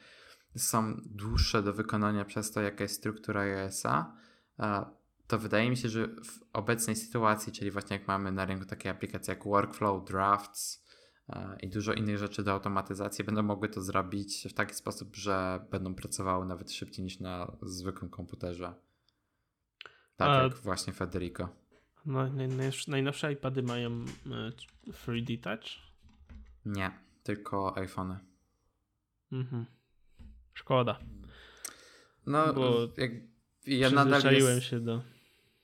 są dłuższe do wykonania przez to, jaka jest struktura iOS-a, to wydaje mi się, że w obecnej sytuacji, czyli właśnie jak mamy na rynku takie aplikacje jak Workflow, Drafts, i dużo innych rzeczy do automatyzacji będą mogły to zrobić w taki sposób, że będą pracowały nawet szybciej niż na zwykłym komputerze. Tak A, jak właśnie Federico. No, najnowsze iPady mają 3D e, Touch? Nie, tylko iPhony. Mhm. Szkoda. No, Bo jak ja nadal jest... się do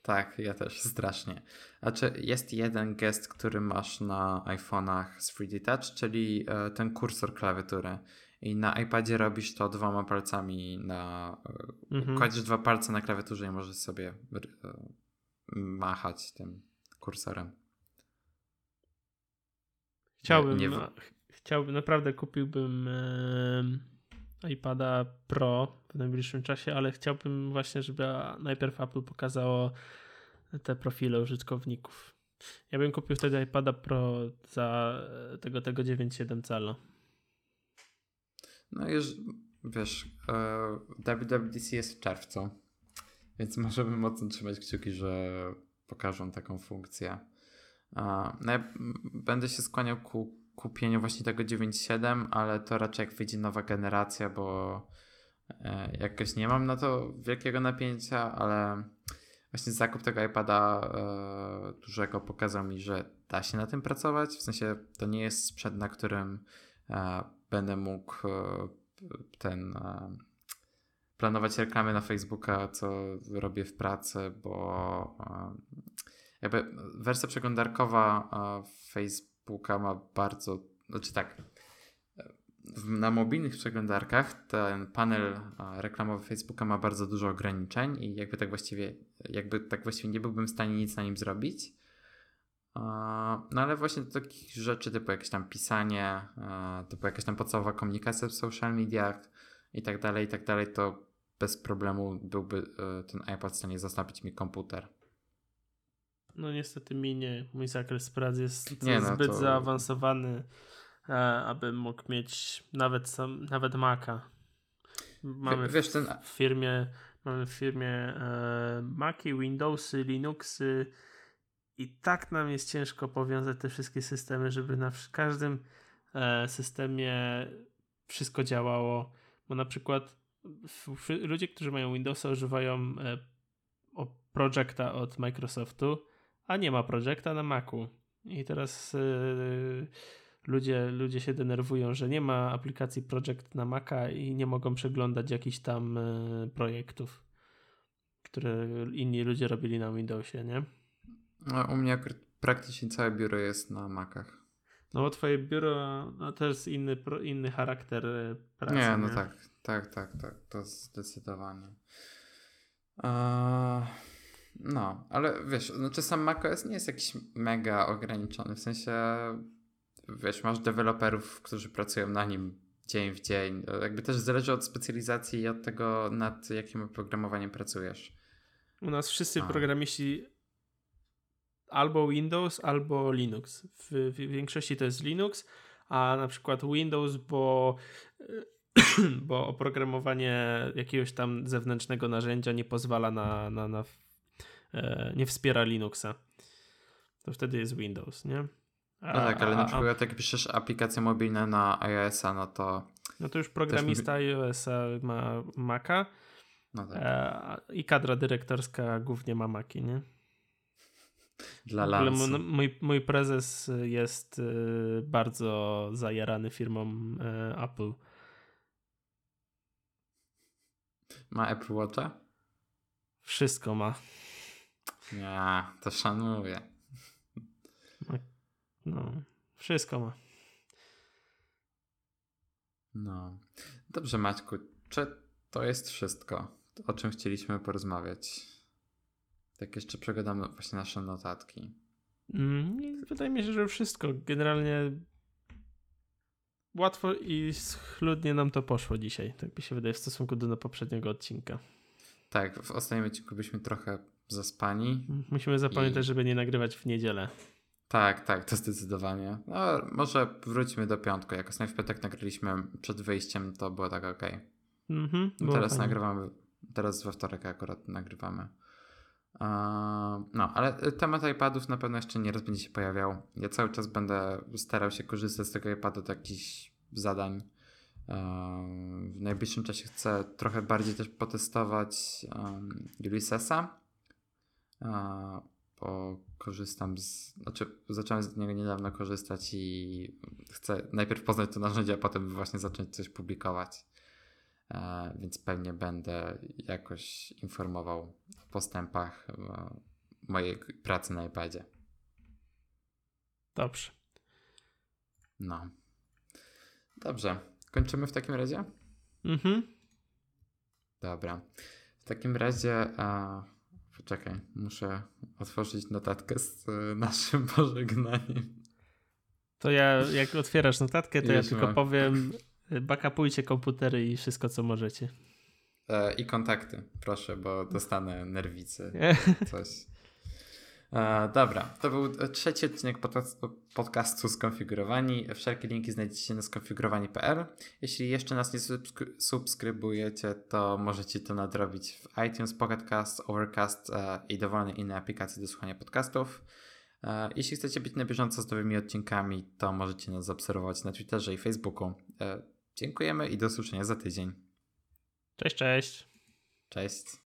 tak, ja też [LAUGHS] strasznie. Znaczy, jest jeden gest, który masz na iPhone'ach z 3D Touch, czyli e, ten kursor klawiatury. I na iPadzie robisz to dwoma palcami na. E, mhm. Kładziesz dwa palce na klawiaturze i możesz sobie e, machać tym kursorem. Chciałbym, nie, nie... chciałbym naprawdę kupiłbym iPada Pro w najbliższym czasie, ale chciałbym właśnie, żeby najpierw Apple pokazało te profile użytkowników. Ja bym kupił wtedy iPada Pro za tego, tego 9,7 cala. No już wiesz, WWDC jest w czerwcu, więc możemy mocno trzymać kciuki, że pokażą taką funkcję. No ja będę się skłaniał ku kupieniu właśnie tego 9.7, ale to raczej jak wyjdzie nowa generacja, bo e, jakoś nie mam na to wielkiego napięcia, ale właśnie zakup tego iPada e, dużego pokazał mi, że da się na tym pracować. W sensie to nie jest sprzęt, na którym e, będę mógł ten planować reklamy na Facebooka, co robię w pracy, bo jakby wersja przeglądarkowa Facebooka ma bardzo, znaczy tak, na mobilnych przeglądarkach ten panel reklamowy Facebooka ma bardzo dużo ograniczeń i jakby tak właściwie, jakby tak właściwie nie byłbym w stanie nic na nim zrobić. No ale właśnie do takich rzeczy typu jakieś tam pisanie, typu jakaś tam podstawowa komunikacja w social mediach i tak dalej, i tak dalej, to bez problemu byłby e, ten iPad w stanie zastąpić mi komputer. No niestety mi nie. Mój zakres pracy jest nie, no, zbyt to... zaawansowany, aby mógł mieć nawet sam, nawet Maca. Mamy Wiesz, ten... w firmie mamy w firmie e, Maci, Windowsy, Linuxy i tak nam jest ciężko powiązać te wszystkie systemy, żeby na każdym e, systemie wszystko działało, bo na przykład ludzie, którzy mają Windowsa używają e, Projecta od Microsoftu, a nie ma projekta na Macu. I teraz yy, ludzie, ludzie się denerwują, że nie ma aplikacji Project na Maca i nie mogą przeglądać jakichś tam yy, projektów, które inni ludzie robili na Windowsie, nie? No, u mnie praktycznie całe biuro jest na Macach. No bo twoje biuro no, to jest inny, inny charakter y, pracy. Nie, no nie? tak, tak, tak, tak, to zdecydowanie. Uh... No, ale wiesz, znaczy sam macOS nie jest jakiś mega ograniczony, w sensie wiesz, masz deweloperów, którzy pracują na nim dzień w dzień. Jakby też zależy od specjalizacji i od tego, nad jakim oprogramowaniem pracujesz. U nas wszyscy a. programiści albo Windows, albo Linux. W, w, większości to jest Linux, a na przykład Windows, bo, [CLEARS THROAT] bo oprogramowanie jakiegoś tam zewnętrznego narzędzia nie pozwala na, na, na E, nie wspiera Linuxa. To wtedy jest Windows, nie? A, no tak, ale na przykład jak piszesz aplikacje mobilne na iOS-a, no to No to już programista iOS-a ma Maca No tak. e, i kadra dyrektorska głównie ma Maki, nie? Dla m- mój, mój prezes jest y, bardzo zajarany firmą y, Apple. Ma Apple Watcha? Wszystko ma. Nie, to szanuję. No, wszystko ma. No. Dobrze, Maćku. Czy to jest wszystko, o czym chcieliśmy porozmawiać? Tak jeszcze przegadamy właśnie nasze notatki. Mm, wydaje mi się, że wszystko. Generalnie łatwo i schludnie nam to poszło dzisiaj. Tak mi się wydaje w stosunku do poprzedniego odcinka. Tak, w ostatnim odcinku byliśmy trochę zaspani. Musimy zapamiętać, I- żeby nie nagrywać w niedzielę. Tak, tak, to zdecydowanie. No, może wróćmy do piątku. Jak ostatnio w piątek nagraliśmy przed wyjściem, to było tak ok. Mhm, było Teraz fajnie. nagrywamy, teraz we wtorek akurat nagrywamy. No, ale temat iPadów na pewno jeszcze nieraz będzie się pojawiał. Ja cały czas będę starał się korzystać z tego iPada do jakichś zadań. W najbliższym czasie chcę trochę bardziej też potestować Ulyssesa, bo korzystam z, znaczy zacząłem z niego niedawno korzystać i chcę najpierw poznać to narzędzie, a potem właśnie zacząć coś publikować. E, więc pewnie będę jakoś informował o postępach e, mojej pracy na iPadzie. Dobrze. No. Dobrze. Kończymy w takim razie? Mhm. Dobra. W takim razie e, poczekaj, muszę otworzyć notatkę z e, naszym [LAUGHS] pożegnaniem. To ja, jak otwierasz notatkę, to ja tylko powiem, [LAUGHS] backupujcie komputery i wszystko, co możecie. E, I kontakty, proszę, bo dostanę nerwicy. [LAUGHS] coś. E, dobra, to był trzeci odcinek podca- podcastu Skonfigurowani. Wszelkie linki znajdziecie na skonfigurowani.pl. Jeśli jeszcze nas nie subskry- subskrybujecie, to możecie to nadrobić w iTunes, Pocketcast, Overcast e, i dowolne inne aplikacje do słuchania podcastów. E, jeśli chcecie być na bieżąco z nowymi odcinkami, to możecie nas obserwować na Twitterze i Facebooku. E, dziękujemy i do usłyszenia za tydzień. Cześć, cześć. Cześć.